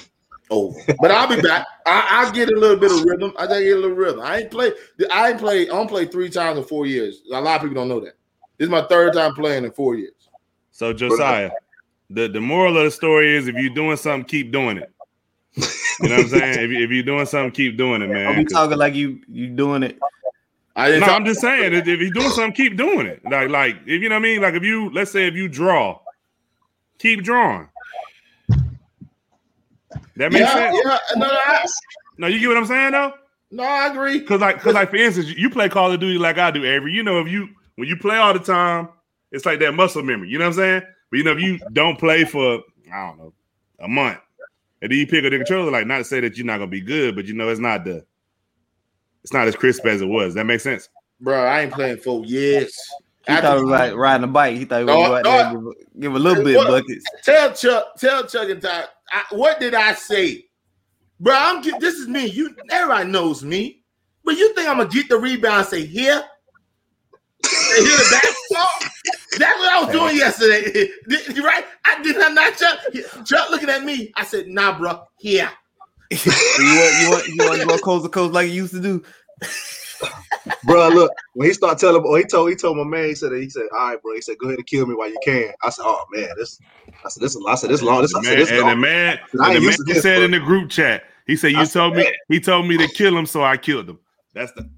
Over. But I'll be back. I, will get a little bit of rhythm. I get a little rhythm. I ain't play. I ain't play. I don't play three times in four years. A lot of people don't know that. This is my third time playing in four years. So Josiah, the the moral of the story is if you're doing something, keep doing it. You know what I'm saying? if, you, if you're doing something, keep doing it, man. Are we talking like you you doing it? I no, I'm just saying if, if you're doing something, keep doing it. Like like if you know what I mean. Like if you let's say if you draw, keep drawing. That makes yeah, sense. Yeah, no, no, I, no, you get what I'm saying though. No, I agree. Cause like, cause like for instance, you play Call of Duty like I do, Avery. You know, if you when you play all the time, it's like that muscle memory. You know what I'm saying? But you know, if you don't play for I don't know a month, and then you pick up the controller, like not to say that you're not gonna be good, but you know it's not the it's not as crisp as it was. That makes sense, bro. I ain't playing for years. He thought it was like riding a bike. He thought he was no, no, give, give, a little bit what, buckets. Tell Chuck, tell Chuck and Ty, I, what did I say, bro? I'm this is me. You everybody knows me, but you think I'm gonna get the rebound? And say here, and hear the basketball. That's what I was doing yesterday. <laughs> You right? I did not not Chuck. Chuck looking at me. I said, nah, bro, here. you want you want you want you want coast to coast like you used to do. <laughs> bro, look, when he started telling, oh, he told he told my man, he said, he said, all right, bro, he said, go ahead and kill me while you can. I said, oh man, this, I said, this, I said, this long, this, I said, this and the man, and the man this, said bro. in the group chat, he said, you I told said, me, he told me to kill him, so I killed him. That's the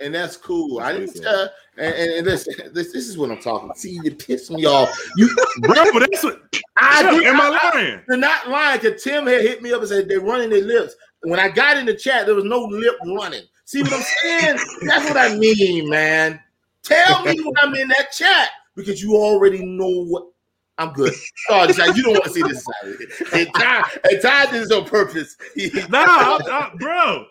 and that's cool. I didn't tell. And, and, this, <laughs> this, this is what I'm talking. See, you piss me off. You, <laughs> bro, but that's what I did. Am I lying? They're not lying. Cause Tim had hit me up and said they're running their lips. When I got in the chat, there was no lip running. See what I'm saying? <laughs> that's what I mean, man. Tell me when I'm in that chat because you already know what. I'm good. Oh, you don't want to see this side. And Ty, and Ty did this on purpose. no, bro.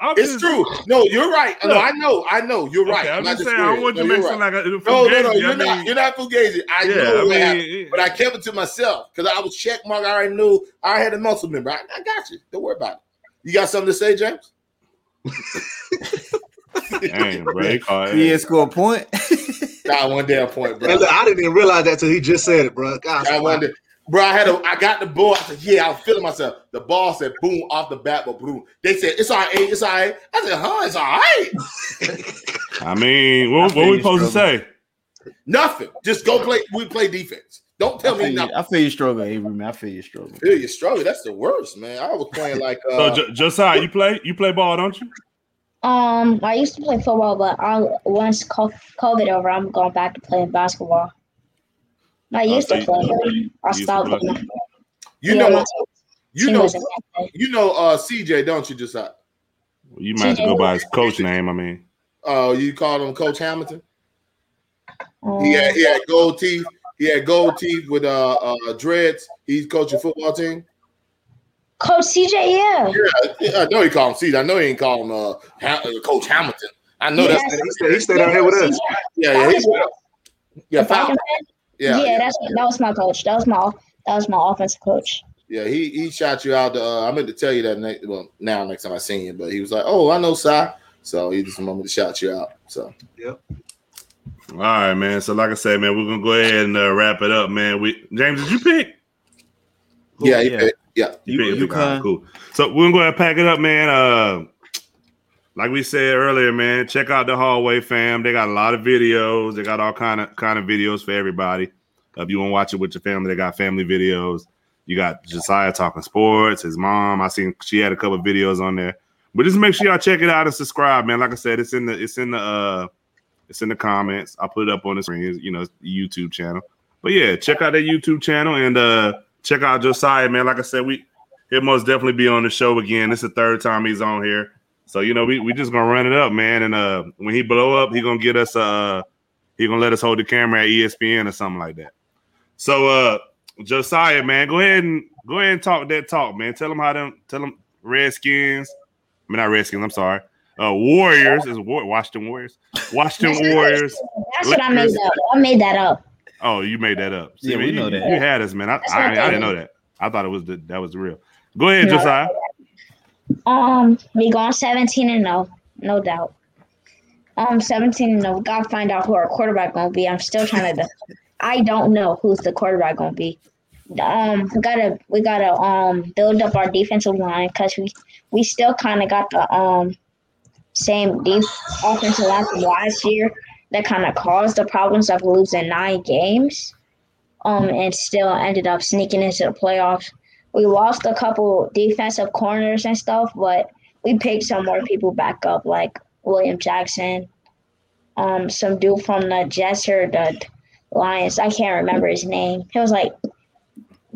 I'm it's just, true. No, you're right. No, I know. I know. You're okay, right. I'm, I'm just saying. I want you to make right. like a no, no, no. You're I mean, not. You're not fugazi. I yeah, know I mean, but I kept it to myself because I was check mark. I already knew I had a muscle member. I, I, got you. Don't worry about it. You got something to say, James? <laughs> Dang, bro. He, he didn't score a point. Got one damn point, bro. I didn't even realize that till he just said it, bro. God, I wonder. Bro, I had a, I got the ball. I said, yeah, I was feeling myself. The ball said boom off the bat, but boom. They said it's all right, it's all right. I said, huh, it's all right. <laughs> I mean, what, what we supposed to say? Nothing. Just go play. We play defense. Don't tell me nothing. I feel you struggle, Avery, man. I feel you struggle. I feel you struggle. That's the worst, man. I was playing like uh So J- Josiah, you play you play ball, don't you? Um, I used to play football, but I once COVID over, I'm going back to playing basketball. I used to play. I stopped. You know, you know, you know, uh, CJ, don't you? Just uh, you might have to go by his coach name. I mean, oh, uh, you called him Coach Hamilton. Um, he had he had gold teeth. He had gold teeth with uh, uh dreads. He's coaching football team. Coach CJ, yeah. Yeah, I know he called him CJ. I know he ain't call him uh, ha- uh, Coach Hamilton. I know yeah, that's he stayed, he stayed out here with us. Yeah, yeah, he's yeah. Falcon. Yeah, yeah, that's that was my coach. That was my that was my offensive coach. Yeah, he he shot you out. uh, I meant to tell you that next, well now next time I seen you, but he was like, "Oh, I know Cy," so he just wanted to shout you out. So yep. All right, man. So like I said, man, we're gonna go ahead and uh, wrap it up, man. We James, did you pick? Yeah, yeah, picked, yeah. You, you, picked, you cool. So we're gonna go ahead and pack it up, man. Uh, like we said earlier, man, check out the hallway fam. They got a lot of videos. They got all kind of kind of videos for everybody. If you want to watch it with your family, they got family videos. You got Josiah talking sports, his mom. I seen she had a couple videos on there. But just make sure y'all check it out and subscribe, man. Like I said, it's in the it's in the uh it's in the comments. I'll put it up on the screen, you know, YouTube channel. But yeah, check out that YouTube channel and uh check out Josiah, man. Like I said, we he'll most definitely be on the show again. This is the third time he's on here. So you know, we we just gonna run it up, man. And uh, when he blow up, he gonna get us uh, he gonna let us hold the camera at ESPN or something like that. So uh Josiah, man, go ahead and go ahead and talk that talk, man. Tell them how them tell them Redskins. I mean not Redskins, I'm sorry. Uh Warriors is War- Washington Warriors. Washington Warriors. That's what I made up. I made that up. Oh, you made that up. Yeah, we you, know that. You had us, man. I, I, I I didn't know that. I thought it was the, that was real. Go ahead, No. Josiah. Um, we going 17 and 0, no doubt. Um, 17 and 0. We gotta find out who our quarterback gonna be. I'm still trying to. I don't know who's the quarterback gonna be. Um, we gotta we gotta um build up our defensive line because we we still kind of got the um same deep offensive line from last year that kind of caused the problems of losing nine games. Um, and still ended up sneaking into the playoffs we lost a couple defensive corners and stuff, but we picked some more people back up, like William Jackson, um, some dude from the Jets or the Lions. I can't remember his name. He was like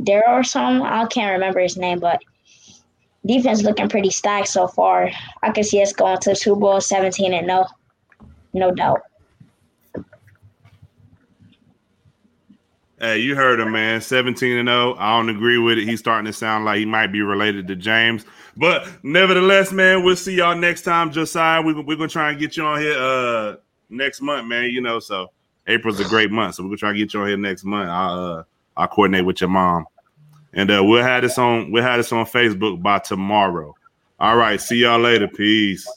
Daryl or something. I can't remember his name, but defense looking pretty stacked so far. I can see us going to Super Bowl 17 and no, no doubt. Hey, you heard him, man. 17 and 0. I don't agree with it. He's starting to sound like he might be related to James. But nevertheless, man, we'll see y'all next time, Josiah. We, we're going to try and get you on here uh next month, man. You know, so April's a great month. So we're going to try and get you on here next month. I'll, uh, I'll coordinate with your mom. And uh, we'll have this on we'll have this on Facebook by tomorrow. All right. See y'all later. Peace.